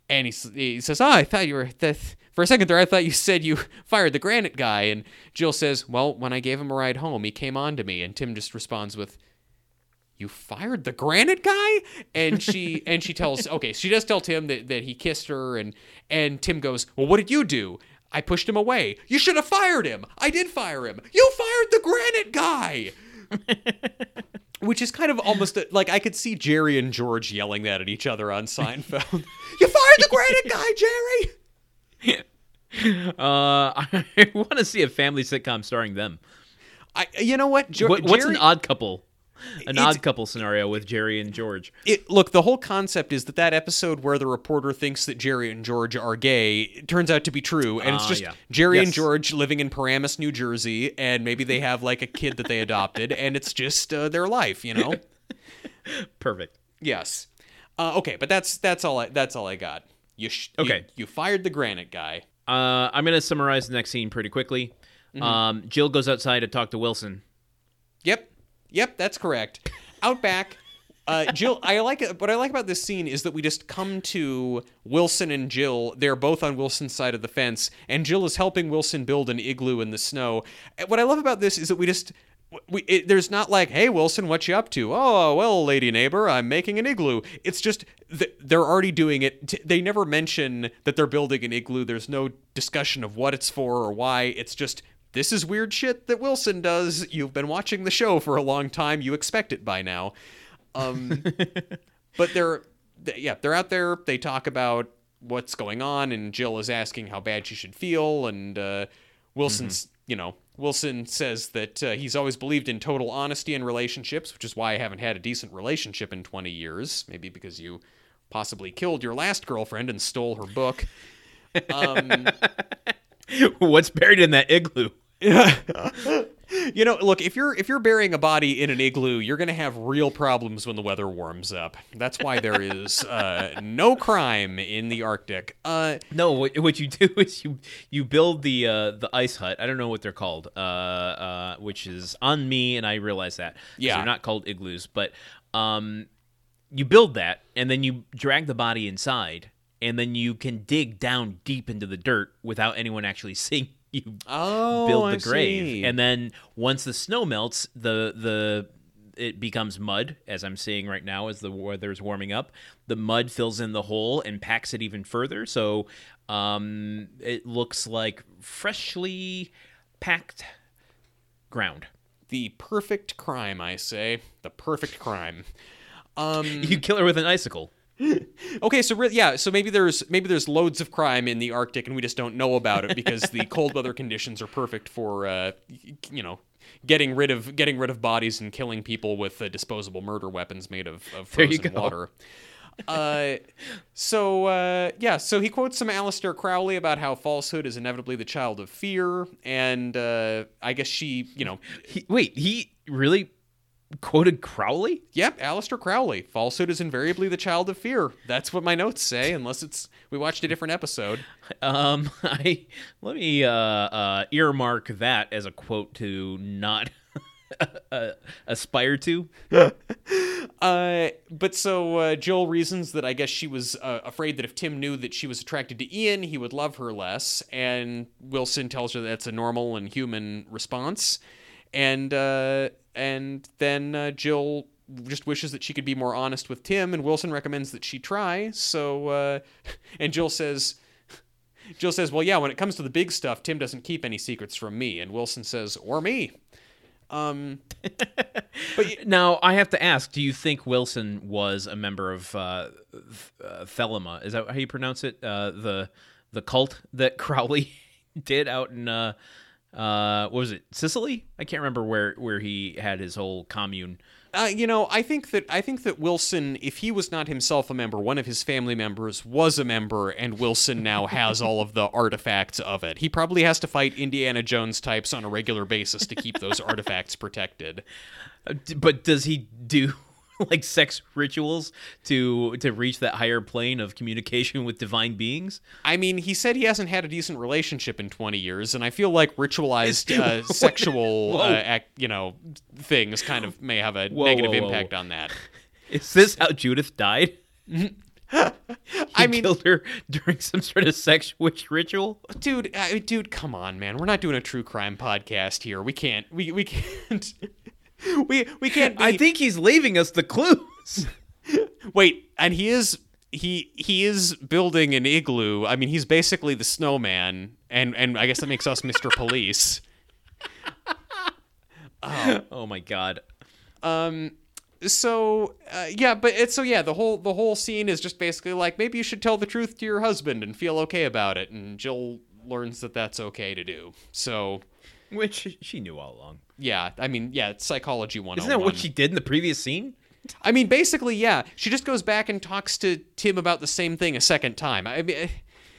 and he he says, "Oh, I thought you were that." For a second there, I thought you said you fired the granite guy, and Jill says, "Well, when I gave him a ride home, he came on to me." And Tim just responds with, "You fired the granite guy?" And she and she tells, okay, she does tell Tim that, that he kissed her, and and Tim goes, "Well, what did you do?" I pushed him away. You should have fired him. I did fire him. You fired the granite guy. Which is kind of almost a, like I could see Jerry and George yelling that at each other on Seinfeld. you fired the granite guy, Jerry. Uh, I want to see a family sitcom starring them. I, you know what? Jo- What, what's Jerry- an odd couple? An It's- odd couple scenario with Jerry and George. it, look, the whole concept is that that episode where the reporter thinks that Jerry and George are gay it turns out to be true, and it's Ah, just yeah. Jerry and George living in Paramus, New Jersey, and maybe they have like a kid that they adopted, and it's just uh, their life, you know. Perfect. yes. Uh, okay, but that's that's all I that's all I got. You sh- you- Okay. You, fired the granite guy. Uh, I'm gonna summarize the next scene pretty quickly. Mm-hmm. Um, Jill goes outside to talk to Wilson. Yep. Yep, that's correct. Out back, uh, Jill. I like it. What I like about this scene is that we just come to Wilson and Jill. They're both on Wilson's side of the fence, and Jill is helping Wilson build an igloo in the snow. What I love about this is that we just we, it, there's not like, hey, Wilson, what you up to? Oh, well, lady neighbor, I'm making an igloo. It's just th- they're already doing it. T- they never mention that they're building an igloo. There's no discussion of what it's for or why. It's just this is weird shit that Wilson does. You've been watching the show for a long time. You expect it by now. Um, but they're th- yeah, they're out there. They talk about what's going on, and Jill is asking how bad she should feel, and uh, Wilson's you know Wilson says that uh, he's always believed in total honesty in relationships, which is why I haven't had a decent relationship in 20 years. Maybe because you possibly killed your last girlfriend and stole her book. Um, What's buried in that igloo? you know, look, if you're if you're burying a body in an igloo, you're going to have real problems when the weather warms up. That's why there is uh, no crime in the Arctic. Uh, No, what, what you do is you you build the uh, the ice hut. I don't know what they're called, uh, uh, which is on me, and I realize that. Yeah. they're not called igloos, but um, you build that, and then you drag the body inside, and then you can dig down deep into the dirt without anyone actually seeing you oh, build I the grave. see. And then once the snow melts, the the it becomes mud, as I'm seeing right now as the weather's warming up. The mud fills in the hole and packs it even further. So um, it looks like freshly packed ground. the perfect crime, I say, the perfect crime. Um, You kill her with an icicle. Okay, so re- yeah, so maybe there's maybe there's loads of crime in the Arctic and we just don't know about it because the cold weather conditions are perfect for uh, you know getting rid of getting rid of bodies and killing people with uh, disposable murder weapons made of, of There you frozen go. water. Uh, so uh, yeah, so he quotes some Aleister Crowley about how falsehood is inevitably the child of fear, and uh, I guess she, you know, He, wait, he really quoted Crowley? Yep, Aleister Crowley. Falsehood is invariably the child of fear. That's what my notes say, unless it's we watched a different episode. Um, I let me uh, uh, earmark that as a quote to not uh, aspire to. Uh, but so uh, Jill reasons that I guess she was uh, afraid that if Tim knew that she was attracted to Ian, he would love her less. And Wilson tells her that's a normal and human response. And uh, and then uh, Jill just wishes that she could be more honest with Tim, and Wilson recommends that she try. So uh, and Jill says. Jill says, "Well, yeah, when it comes to the big stuff, Tim doesn't keep any secrets from me." And Wilson says, "Or me." Um, Now I have to ask: Do you think Wilson was a member of uh, uh, Thelema? Is that how you pronounce it? Uh, the the cult that Crowley did out in uh, uh, what was it? Sicily? I can't remember where where he had his whole commune. Uh, you know, I think that I think that Wilson, if he was not himself a member, one of his family members was a member, and Wilson now has all of the artifacts of it. He probably has to fight Indiana Jones types on a regular basis to keep those artifacts protected. Uh, But does he do like sex rituals to to reach that higher plane of communication with divine beings? I mean, he said he hasn't had a decent relationship in 20 years, and I feel like ritualized uh, sexual, uh, act, you know, things kind of may have a Whoa, negative whoa, whoa. impact on that. Is this how Judith died? I mean, killed her during some sort of sex witch ritual. dude uh, dude come on man we're not doing a true crime podcast here we can't we we can't we we can't be, I think he's leaving us the clues. wait and he is he he is building an igloo i mean he's basically the snowman and and i guess that makes us mr police oh my god. um so uh, yeah but it's so yeah the whole the whole scene is just basically like maybe you should tell the truth to your husband and feel okay about it and jill learns that that's okay to do so Which she knew all along. Yeah i mean yeah it's psychology 101 Isn't that what oh she did in the previous scene? I mean, basically, yeah. She just goes back and talks to Tim about the same thing a second time. I mean,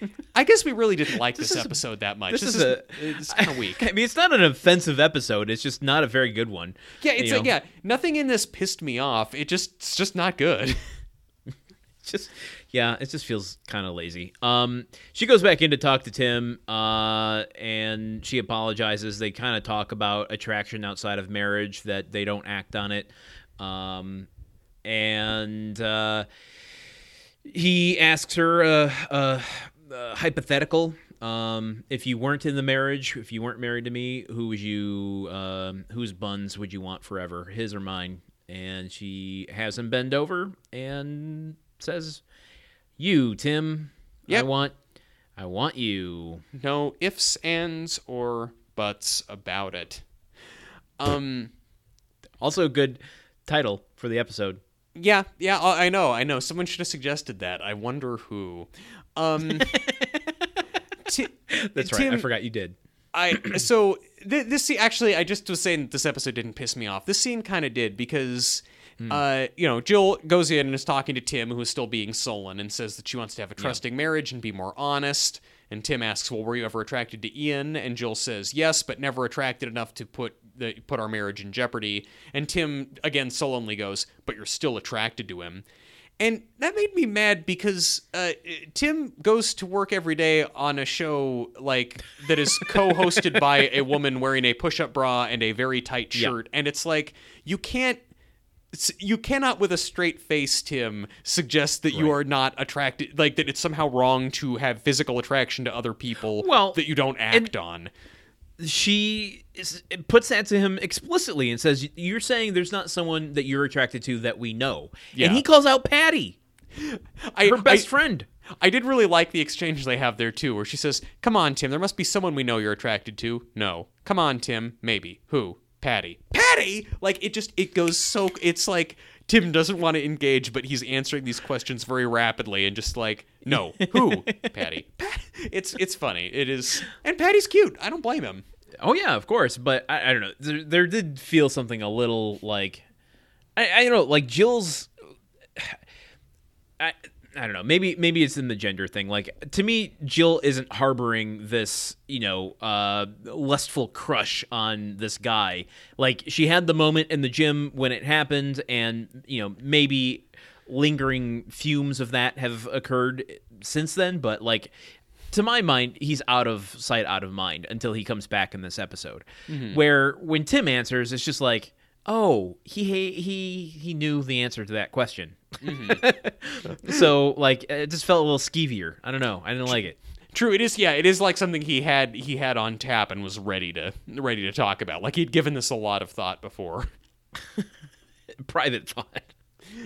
eh, I guess we really didn't like this, is- episode that much. this This, is a- it's kind of weak. I mean, it's not an offensive episode. It's just not a very good one. Yeah, it's like know? yeah. Nothing in this pissed me off. It just it's just not good. Just yeah, it just feels kind of lazy. Um, she goes back in to talk to Tim, uh, and she apologizes. They kind of talk about attraction outside of marriage that they don't act on it, um, and uh, he asks her a, a, a hypothetical Um, if you weren't in the marriage, if you weren't married to me, who would you, um, whose buns would you want forever, his or mine? And she has him bend over and says, "You, Tim. I want, I want you." No ifs, ands, or buts about it. Um. Also, a good title for the episode. Yeah, yeah, I know, I know. Someone should have suggested that. I wonder who. Um, Ti- That's right. Tim, I forgot you did. I so th- this actually I just was saying this episode didn't piss me off. This scene kind of did because uh you know Jill goes in and is talking to Tim who is still being sullen and says that she wants to have a trusting marriage and be more honest. And Tim asks, "Well, were you ever attracted to Ian?" And Jill says, "Yes, but never attracted enough to put the put our marriage in jeopardy." And Tim again sullenly goes, "But you're still attracted to him." And that made me mad because uh, Tim goes to work every day on a show like that is co-hosted by a woman wearing a push-up bra and a very tight Yeah. shirt, and it's like you can't. You cannot, with a straight face, Tim, suggest that you are not attracted, like that it's somehow wrong to have physical attraction to other people Well, that you don't act on. she is, puts that to him explicitly and says, "You're saying there's not someone that you're attracted to that we know." Yeah. And he calls out Patty, I, her best I- friend. I did really like the exchange they have there too, where she says, "Come on, Tim. There must be someone we know you're attracted to." No. Come on, Tim. Maybe. Who? Patty. Patty. Like it just it goes so. It's like Tim doesn't want to engage, but he's answering these questions very rapidly and just like, no. Who? Patty. Pat- It's it's funny. It is, and Patty's cute. I don't blame him. Oh yeah, of course, but I, I don't know. There, there did feel something a little like I, I don't know, like Jill's. I I don't know. Maybe maybe it's in the gender thing. Like to me, Jill isn't harboring this, you know, uh, lustful crush on this guy. Like she had the moment in the gym when it happened, and you know maybe lingering fumes of that have occurred since then. But like to my mind, he's out of sight, out of mind until he comes back in this episode. Where when Tim answers, it's just like, oh, he he he knew the answer to that question. so like, it just felt a little skeevier. I don't know. I didn't like it. True, it is. Yeah, it is like something he had he had on tap and was ready to ready to talk about. Like he'd given this a lot of thought before. Private thought.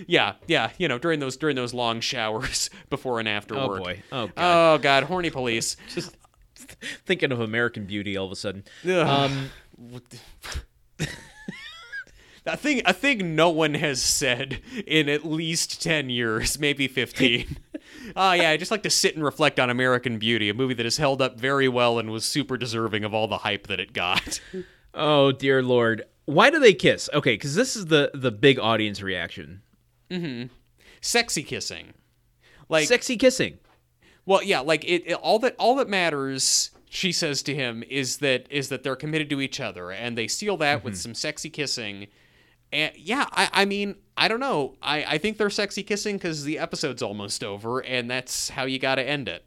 Yeah, yeah, you know, during those during those long showers before and after Oh work. boy. Oh god. Oh god, horny police. just thinking of American Beauty all of a sudden. Ugh. Um, a thing a thing no one has said in at least 10 years, maybe 15. Oh yeah, I just like to sit and reflect on American Beauty, a movie that has held up very well and was super deserving of all the hype that it got. oh dear lord. Why do they kiss? Okay, because this is the the big audience reaction. Mm-hmm. Sexy kissing. Like Sexy kissing. Well, yeah, like it, it- all that all that matters, she says to him, is that is that they're committed to each other, and they seal that with some sexy kissing. And yeah, I, I mean, I don't know. I, I think they're sexy kissing because the episode's almost over, and that's how you got to end it.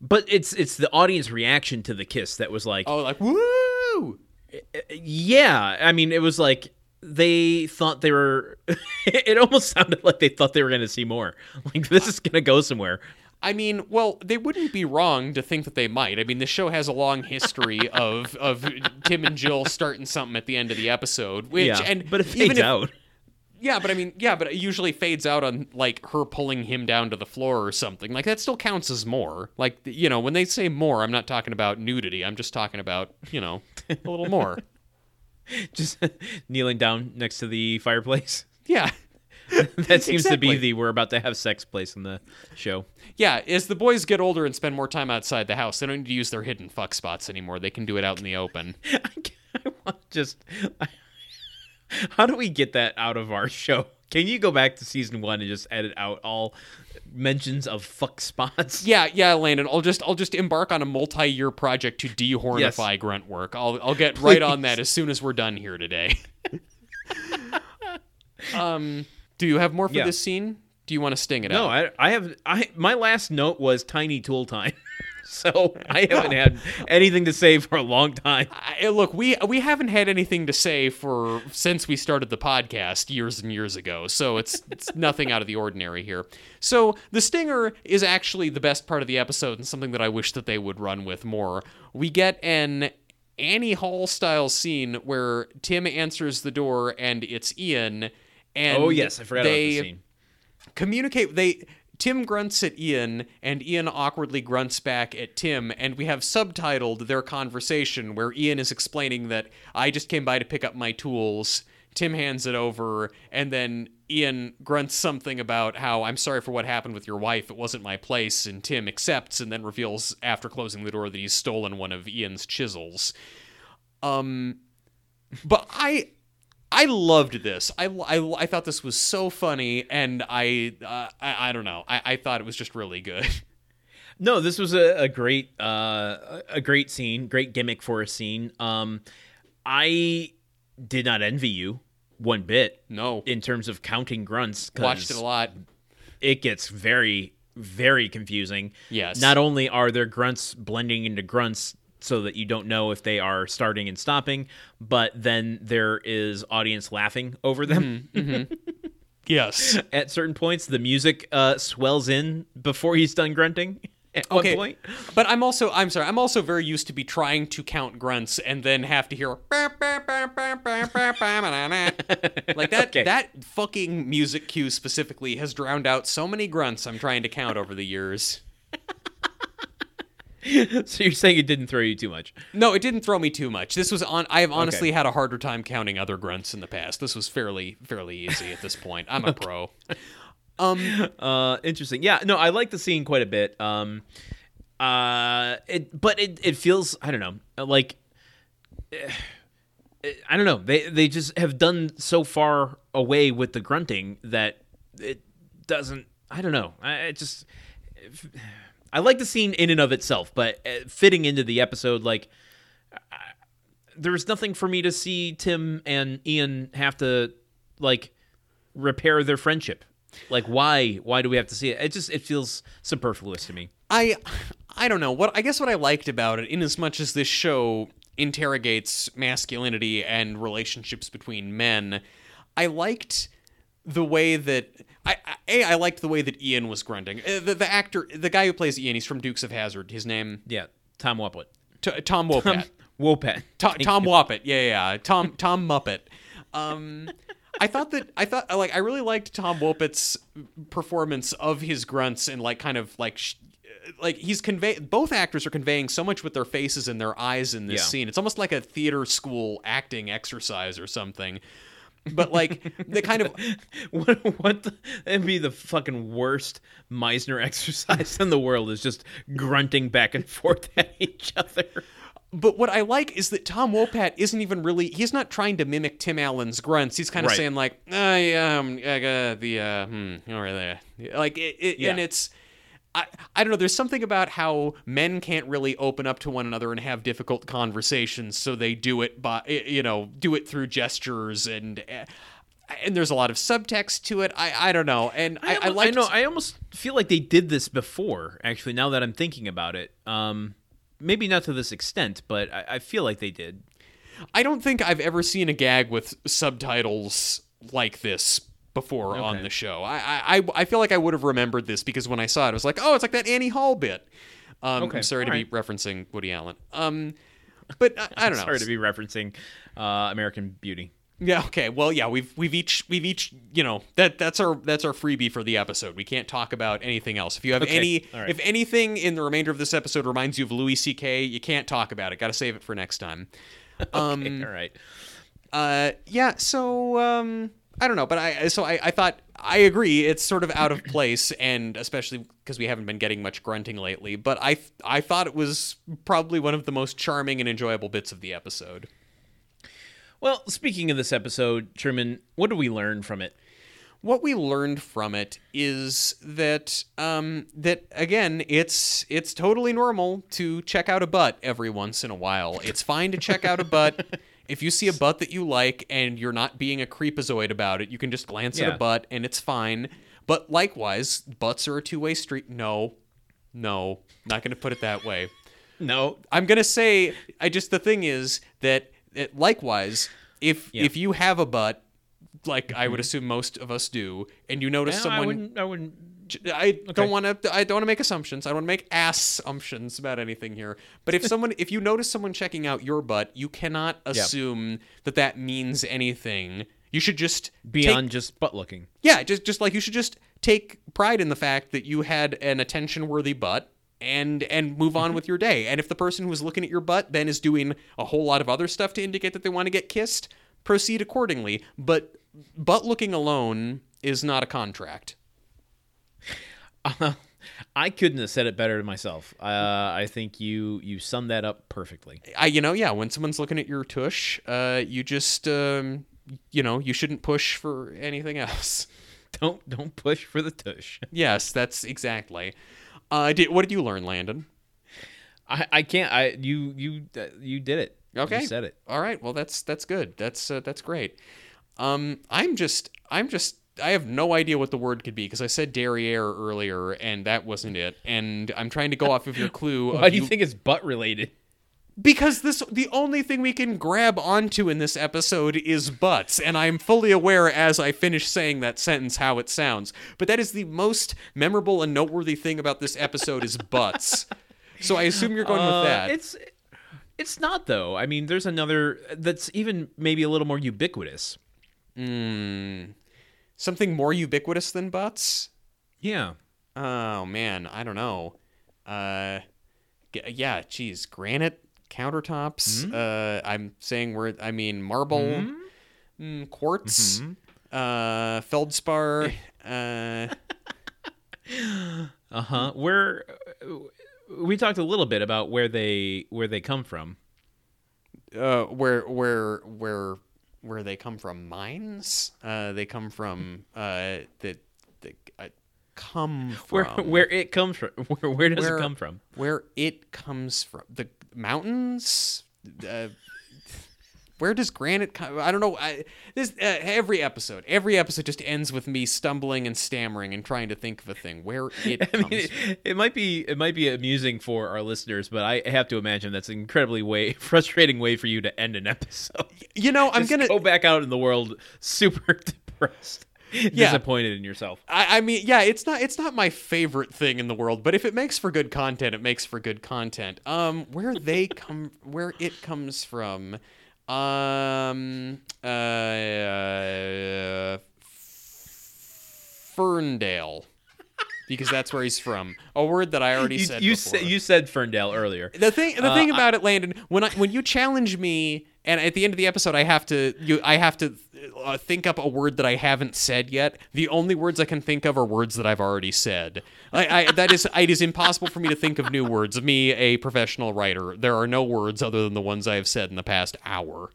But it's it's the audience reaction to the kiss that was like, Oh, like woo! Eh, eh, yeah. I mean, it was like they thought they were. it almost sounded like they thought they were going to see more. Like this is going to go somewhere. I mean, well, they wouldn't be wrong to think that they might. I mean, the show has a long history of of Tim and Jill starting something at the end of the episode, which yeah, and but it even fades if- out. Yeah, but I mean, yeah, but it usually fades out on like her pulling him down to the floor or something. Like that still counts as more. Like you know, when they say more, I'm not talking about nudity. I'm just talking about you know a little more. Just kneeling down next to the fireplace. Yeah, that seems to be the we're about to have sex place in the show. yeah. As the boys get older and spend more time outside the house, they don't need to use their hidden fuck spots anymore. They can do it out in the open. I, I want just. how do we get that out of our show? Can you go back to season one and just edit out all mentions of fuck spots? Yeah, yeah, Landon. I'll just I'll just embark on a multi-year project to dehornify grunt work. I'll I'll get right on that as soon as we're done here today. um, do you have more for Yeah. this scene? Do you want to sting it No, out? I, I have. I my last note was tiny tool time. so I haven't had anything to say for a long time. I, look, we we haven't had anything to say for since we started the podcast years and years ago, so it's it's nothing out of the ordinary here. So the stinger is actually the best part of the episode and something that I wish that they would run with more. We get an Annie Hall style scene where Tim answers the door and it's Ian. And oh yes, I forgot they about the scene. communicate. They Tim grunts at Ian, and Ian awkwardly grunts back at Tim, and we have subtitled their conversation where Ian is explaining that I just came by to pick up my tools. Tim hands it over, and then Ian grunts something about how I'm sorry for what happened with your wife. It wasn't my place. And Tim accepts and then reveals after closing the door that he's stolen one of Ian's chisels. Um, but I. I loved this. I, I, I thought this was so funny, and I uh, I, I don't know. I, I thought it was just really good. No, this was a, a great uh, a great scene, great gimmick for a scene. Um, I did not envy you one bit. No, in terms of counting grunts, watched it a lot. It gets very very confusing. Yes. Not only are there grunts blending into grunts so that you don't know if they are starting and stopping, but then there is audience laughing over them. Yes. At certain points, the music uh, swells in before he's done grunting. At Okay. one point, But I'm also I'm sorry, I'm also very used to be trying to count grunts and then have to hear like that Okay. that fucking music cue specifically has drowned out so many grunts I'm trying to count over the years. so you're saying it didn't throw you too much. No, it didn't throw me too much. This was on I have honestly had a harder time counting other grunts in the past. This was fairly fairly easy at this point. I'm a pro. Um Uh, interesting. Yeah, no, I like the scene quite a bit. Um, uh, it, but it, it feels I don't know, like eh, I don't know. They they just have done so far away with the grunting that it doesn't. I don't know. I it just I like the scene in and of itself, but uh, fitting into the episode, like there's nothing for me to see Tim and Ian have to like repair their friendship. Like why why do we have to see it? It just it feels superfluous to me. I I don't know what I guess what I liked about it, in as much as this show interrogates masculinity and relationships between men, I liked the way that I, I a I liked the way that Ian was grunting. Uh, The, the actor, the guy who plays Ian, he's from Dukes of Hazzard. His name Yeah, Tom Wopat. T- Tom Wopat. Wopat. To- Tom Woppet. Yeah, yeah, yeah. Tom Tom Muppet. Um, I thought that I thought like I really liked Tom Woppet's performance of his grunts and like kind of like. Sh- like he's convey both actors are conveying so much with their faces and their eyes in this Yeah. scene. It's almost like a theater school acting exercise or something. But like the kind of what what the, that'd be the fucking worst Meisner exercise in the world is just grunting back and forth at each other. But what I like is that Tom Wopat isn't even really he's not trying to mimic Tim Allen's grunts. He's kind of Right. saying like, I um uh, the uh hmm over there. Like it, it and Yeah. it's I, I don't know. There's something about how men can't really open up to one another and have difficult conversations, so they do it by you know do it through gestures and uh, and there's a lot of subtext to it. I I don't know, and I, I, almo- like know. I almost feel like they did this before. Actually, now that I'm thinking about it, um, maybe not to this extent, but I, I feel like they did. I don't think I've ever seen a gag with subtitles like this before on the show. I, I I- feel like I would have remembered this because when I saw it, I was like, oh, it's like that Annie Hall bit. Um, Okay, I'm sorry to all be referencing Woody Allen. Um, but I, I don't know. Sorry to be referencing uh, American Beauty. Yeah. Okay. Well, yeah. We've we've each we've each you know that that's our that's our freebie for the episode. We can't talk about anything else. If you have Okay, any all right. if anything in the remainder of this episode reminds you of Louis C.K., you can't talk about it. Got to save it for next time. Um, All right. uh, yeah. So um, I don't know, but I so I, I thought I agree. It's sort of out of place, and especially because we haven't been getting much grunting lately. But I I thought it was probably one of the most charming and enjoyable bits of the episode. Well, speaking of this episode, Truman, what do we learn from it? what we learned from it is that um, that again, it's it's totally normal to check out a butt every once in a while. It's fine to check out a butt. If you see a butt that you like and you're not being a creepazoid about it, you can just glance at a butt and it's fine. But likewise, butts are a two-way street. No, no, not going to put it that way. No. I'm gonna say I just the thing is that it, likewise, if Yeah. if you have a butt, like I would mm-hmm. assume most of us do, and you notice No, I someone, wouldn't. I wouldn't. I don't want to. I don't want to make assumptions. I don't want to make ass assumptions about anything here. But if someone, if you notice someone checking out your butt, you cannot assume that that means anything. You should just take- Beyond just butt looking. yeah, just just like you should just take pride in the fact that you had an attention worthy butt and and move on mm-hmm. with your day. And if the person who's looking at your butt then is doing a whole lot of other stuff to indicate that they want to get kissed, proceed accordingly. But butt looking alone is not a contract. I couldn't have said it better to myself. Uh, I think you you summed that up perfectly. I you know, yeah, when someone's looking at your tush, uh you just um you know, you shouldn't push for anything else. Don't don't push for the tush. yes, that's exactly. Uh did, what did you learn, Landon? I, I can't. I you you uh, you did it. Okay. You said it. All right. Well, that's that's good. That's uh, that's great. Um, I'm just I'm just I have no idea what the word could be because I said derriere earlier and that wasn't it. And I'm trying to go off of your clue. Why do you think it's butt related? Because this the only thing we can grab onto in this episode is butts, and I'm fully aware as I finish saying that sentence how it sounds. But that is the most memorable and noteworthy thing about this episode is butts. So I assume you're going Uh, with that. It's it's not though. I mean, there's another that's even maybe a little more ubiquitous. Mm, something more ubiquitous than butts? Yeah. Oh man, I don't know. Uh, yeah, geez, granite countertops. Uh, I'm saying we're. I mean, marble, mm, quartz, uh, feldspar. uh, Uh huh. Where uh, we talked a little bit about where they where they come from. uh, where where where where they come from? Mines. Uh, they come from. Uh, the the uh, come Where from. where it comes from? Where where does Where- it come from? where it comes from the mountains uh, where does granite come i don't know I, this uh, every episode every episode just ends with me stumbling and stammering and trying to think of a thing where it I comes mean, from. it, it might be it might be amusing for our listeners, but I have to imagine that's an incredibly way frustrating way for you to end an episode. you know i'm gonna go back out in the world super depressed, disappointed in yourself. I, I mean, yeah, it's not it's not my favorite thing in the world, but if it makes for good content, it makes for good content. Um, where they come, where it comes from, um, uh, uh Ferndale, because that's where he's from. A word that I already You, said. you said you said Ferndale earlier. The thing, the Uh, thing I- about it, Landon, when I when you challenge me, and at the end of the episode, I have to you, I have to uh, think up a word that I haven't said yet. The only words I can think of are words that I've already said. I, I that is it is impossible for me to think of new words. Me, a professional writer, there are no words other than the ones I have said in the past hour.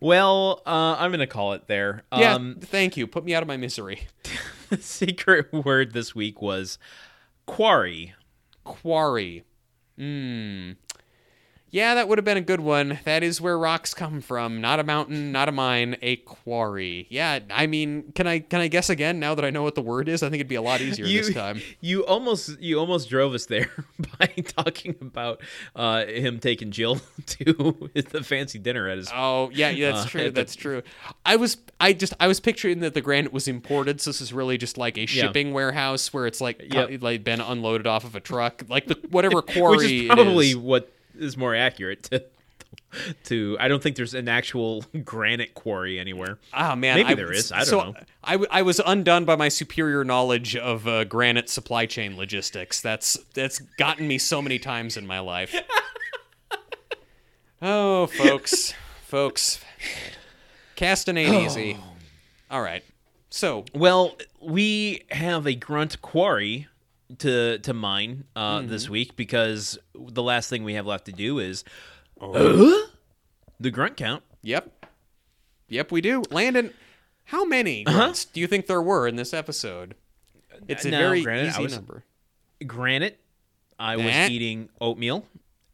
Well, uh, I'm gonna call it there. Yeah, Um, thank you. Put me out of my misery. the secret word this week was quarry. Quarry. Hmm. Yeah, that would have been a good one. That is where rocks come from. Not a mountain, not a mine, a quarry. Yeah, I mean, can I can I guess again now that I know what the word is? I think it'd be a lot easier You this time. you almost you almost drove us there by talking about uh, him taking Jill to the fancy dinner at his. Oh, yeah, yeah, that's Uh, true. at the- That's true. I was I just I was picturing that the granite was imported, so this is really just like a shipping warehouse where it's like Yep. like been unloaded off of a truck. Like the whatever quarry which is probably is. what is more accurate to. To I don't think there's an actual granite quarry anywhere. Oh man, Maybe I, there is. I don't so know. I, w- I was undone by my superior knowledge of uh, granite supply chain logistics. That's that's gotten me so many times in my life. oh, folks, folks, casting ain't easy. All right, so Well, we have a grunt quarry to to mine uh, Mm-hmm. this week because the last thing we have left to do is uh, the grunt count. yep, yep, we do. Landon, how many grunts do you think there were in this episode? It's a Uh-huh. No, very granted, easy was- number. Granted, I was Eh? eating oatmeal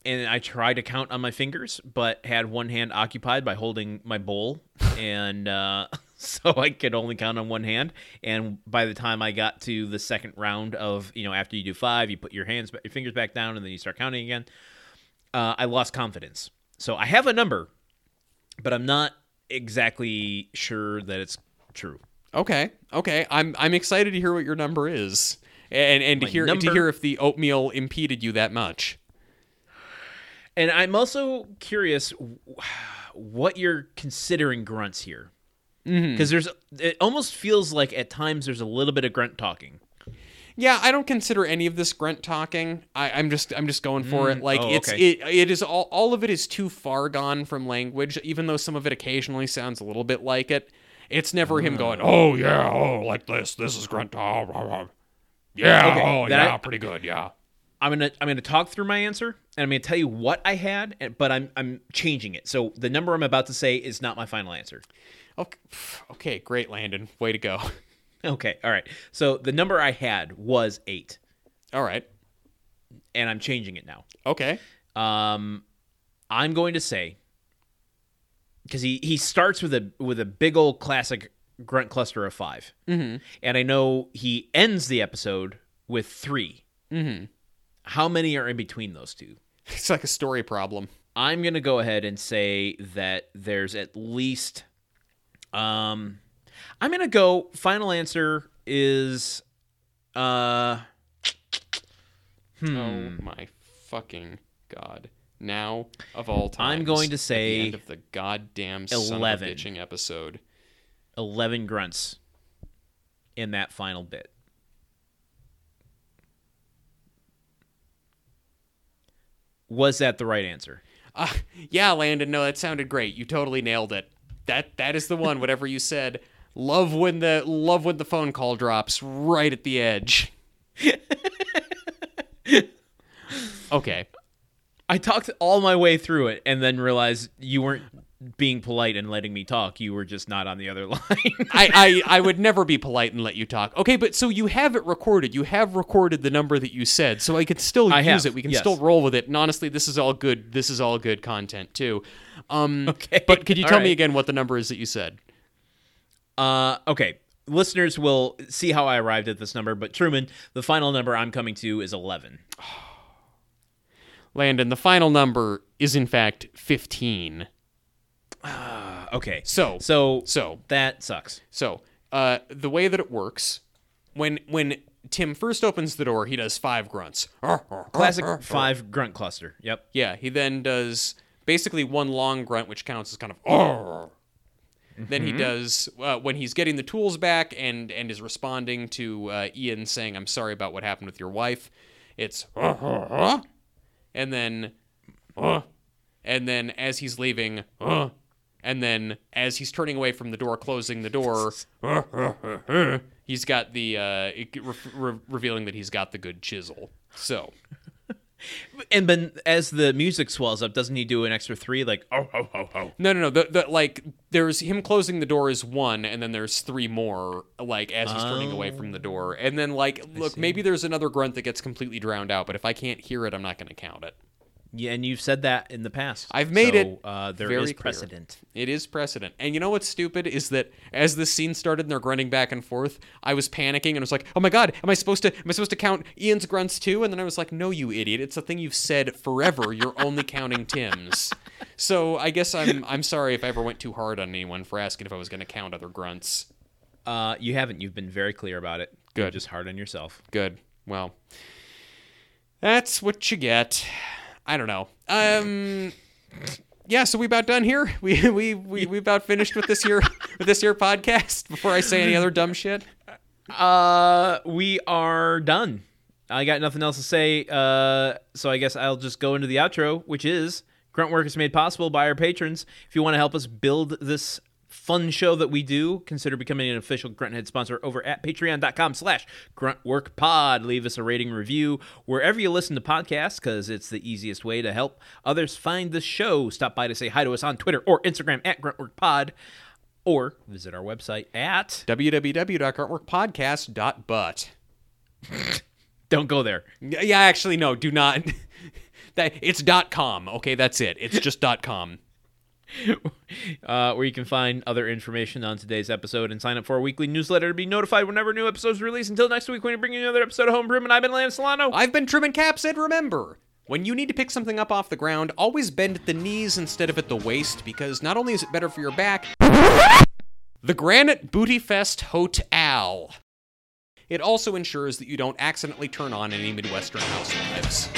and I tried to count on my fingers, but had one hand occupied by holding my bowl, and uh, so I could only count on one hand. And by the time I got to the second round of, you know, after you do five, you put your hands, your fingers back down, and then you start counting again. Uh, I lost confidence. So I have a number, but I'm not exactly sure that it's true. Okay, okay. I'm I'm excited to hear what your number is, and and to My hear to hear if the oatmeal impeded you that much. And I'm also curious what you're considering grunts here. Mm-hmm. Because there's, it almost feels like at times there's a little bit of grunt talking. Yeah, I don't consider any of this grunt talking. I, I'm just I'm just going for it. Mm. Like oh, it's okay. it it is all all of it is too far gone from language. Even though some of it occasionally sounds a little bit like it, it's never him going, ah. "Oh yeah, oh like this, this is grunt." Oh, oh, oh. Yeah, Okay, oh yeah, I- pretty good. Yeah. I'm gonna I'm gonna talk through my answer and I'm gonna tell you what I had, but I'm I'm changing it. So the number I'm about to say is not my final answer. Okay, okay, great, Landon. Way to go. Okay, all right. So the number I had was eight, All right. and I'm changing it now. Okay. Um, I'm going to say because he he starts with a with a big old classic grunt cluster of 5 mm-hmm. and I know he ends the episode with 3 Mm-hmm. How many are in between those two? It's like a story problem. I'm gonna go ahead and say that there's at least um I'm gonna go final answer is uh Oh my fucking god. Now of all times. I'm going to at the say end of the goddamn son of a 11. bitching episode. 11 grunts in that final bit. Was that the right answer? Uh, yeah, Landon, no, that sounded great. You totally nailed it. That that is the one. Whatever you said. Love when the love when the phone call drops right at the edge. okay. I talked all my way through it and then realized you weren't being polite and letting me talk. You were just not on the other line. I, I, I would never be polite and let you talk. Okay, but so you have it recorded. You have recorded the number that you said, so I could still I use have, it. We can yes. still roll with it. And honestly, this is all good. This is all good content too. Um, Okay, But could you all tell me again what the number is that you said? Uh, okay. Listeners will see how I arrived at this number, but Truman, the final number I'm coming to is 11. Landon, the final number is in fact fifteen. Uh, okay. So So, so that sucks. So, uh, the way that it works, when when Tim first opens the door, he does five grunts. Classic five grunt cluster. Yep. Yeah, he then does basically one long grunt, which counts as kind of. Then he does uh, when he's getting the tools back and and is responding to uh, Ian saying, "I'm sorry about what happened with your wife." It's and then and then as he's leaving and then as he's turning away from the door closing the door he's got the uh re- re- revealing that he's got the good chisel so And then as the music swells up, doesn't he do an extra three? Like, oh, oh, oh, oh. No, no, no. The, the like there's him closing the door is one, and then there's three more like as he's turning away from the door, and then like look, maybe there's another grunt that gets completely drowned out, but if I can't hear it, I'm not going to count it. Yeah, and you've said that in the past. I've made So, it Uh, there is clear. precedent. It is precedent. And you know what's stupid is that as this scene started and they're grunting back and forth, I was panicking and I was like, "Oh my god, am I supposed to am I supposed to count Ian's grunts too?" And then I was like, "No, you idiot. It's a thing you've said forever. You're only counting Tim's." So, I guess I'm I'm sorry if I ever went too hard on anyone for asking if I was going to count other grunts. Uh, you haven't. You've been very clear about it. You're Good. just hard on yourself. Good. Well, that's what you get. I don't know. Um yeah, so we about done here. We we we, we about finished with this here with this here podcast before I say any other dumb shit. Uh, we are done. I got nothing else to say. Uh, so I guess I'll just go into the outro, which is Grunt Work is made possible by our patrons. If you want to help us build this fun show that we do, consider becoming an official Grunthead sponsor over at patreon.com slash gruntworkpod. Leave us a rating review wherever you listen to podcasts because it's the easiest way to help others find the show. Stop by to say hi to us on Twitter or Instagram at gruntworkpod or visit our website at www.gruntworkpodcast.but. don't go there. Yeah, actually no, do not. that it's dot .com. Okay, that's it. It's just dot .com. uh, where you can find other information on today's episode and sign up for our weekly newsletter to be notified whenever new episodes release. Until next week, when we bring you another episode of Home Improvement, I've been Lance Solano. I've been Truman Capps, and remember, when you need to pick something up off the ground, always bend at the knees instead of at the waist, because not only is it better for your back, the Granite Booty Fest Hotel. It also ensures that you don't accidentally turn on any Midwestern housewives.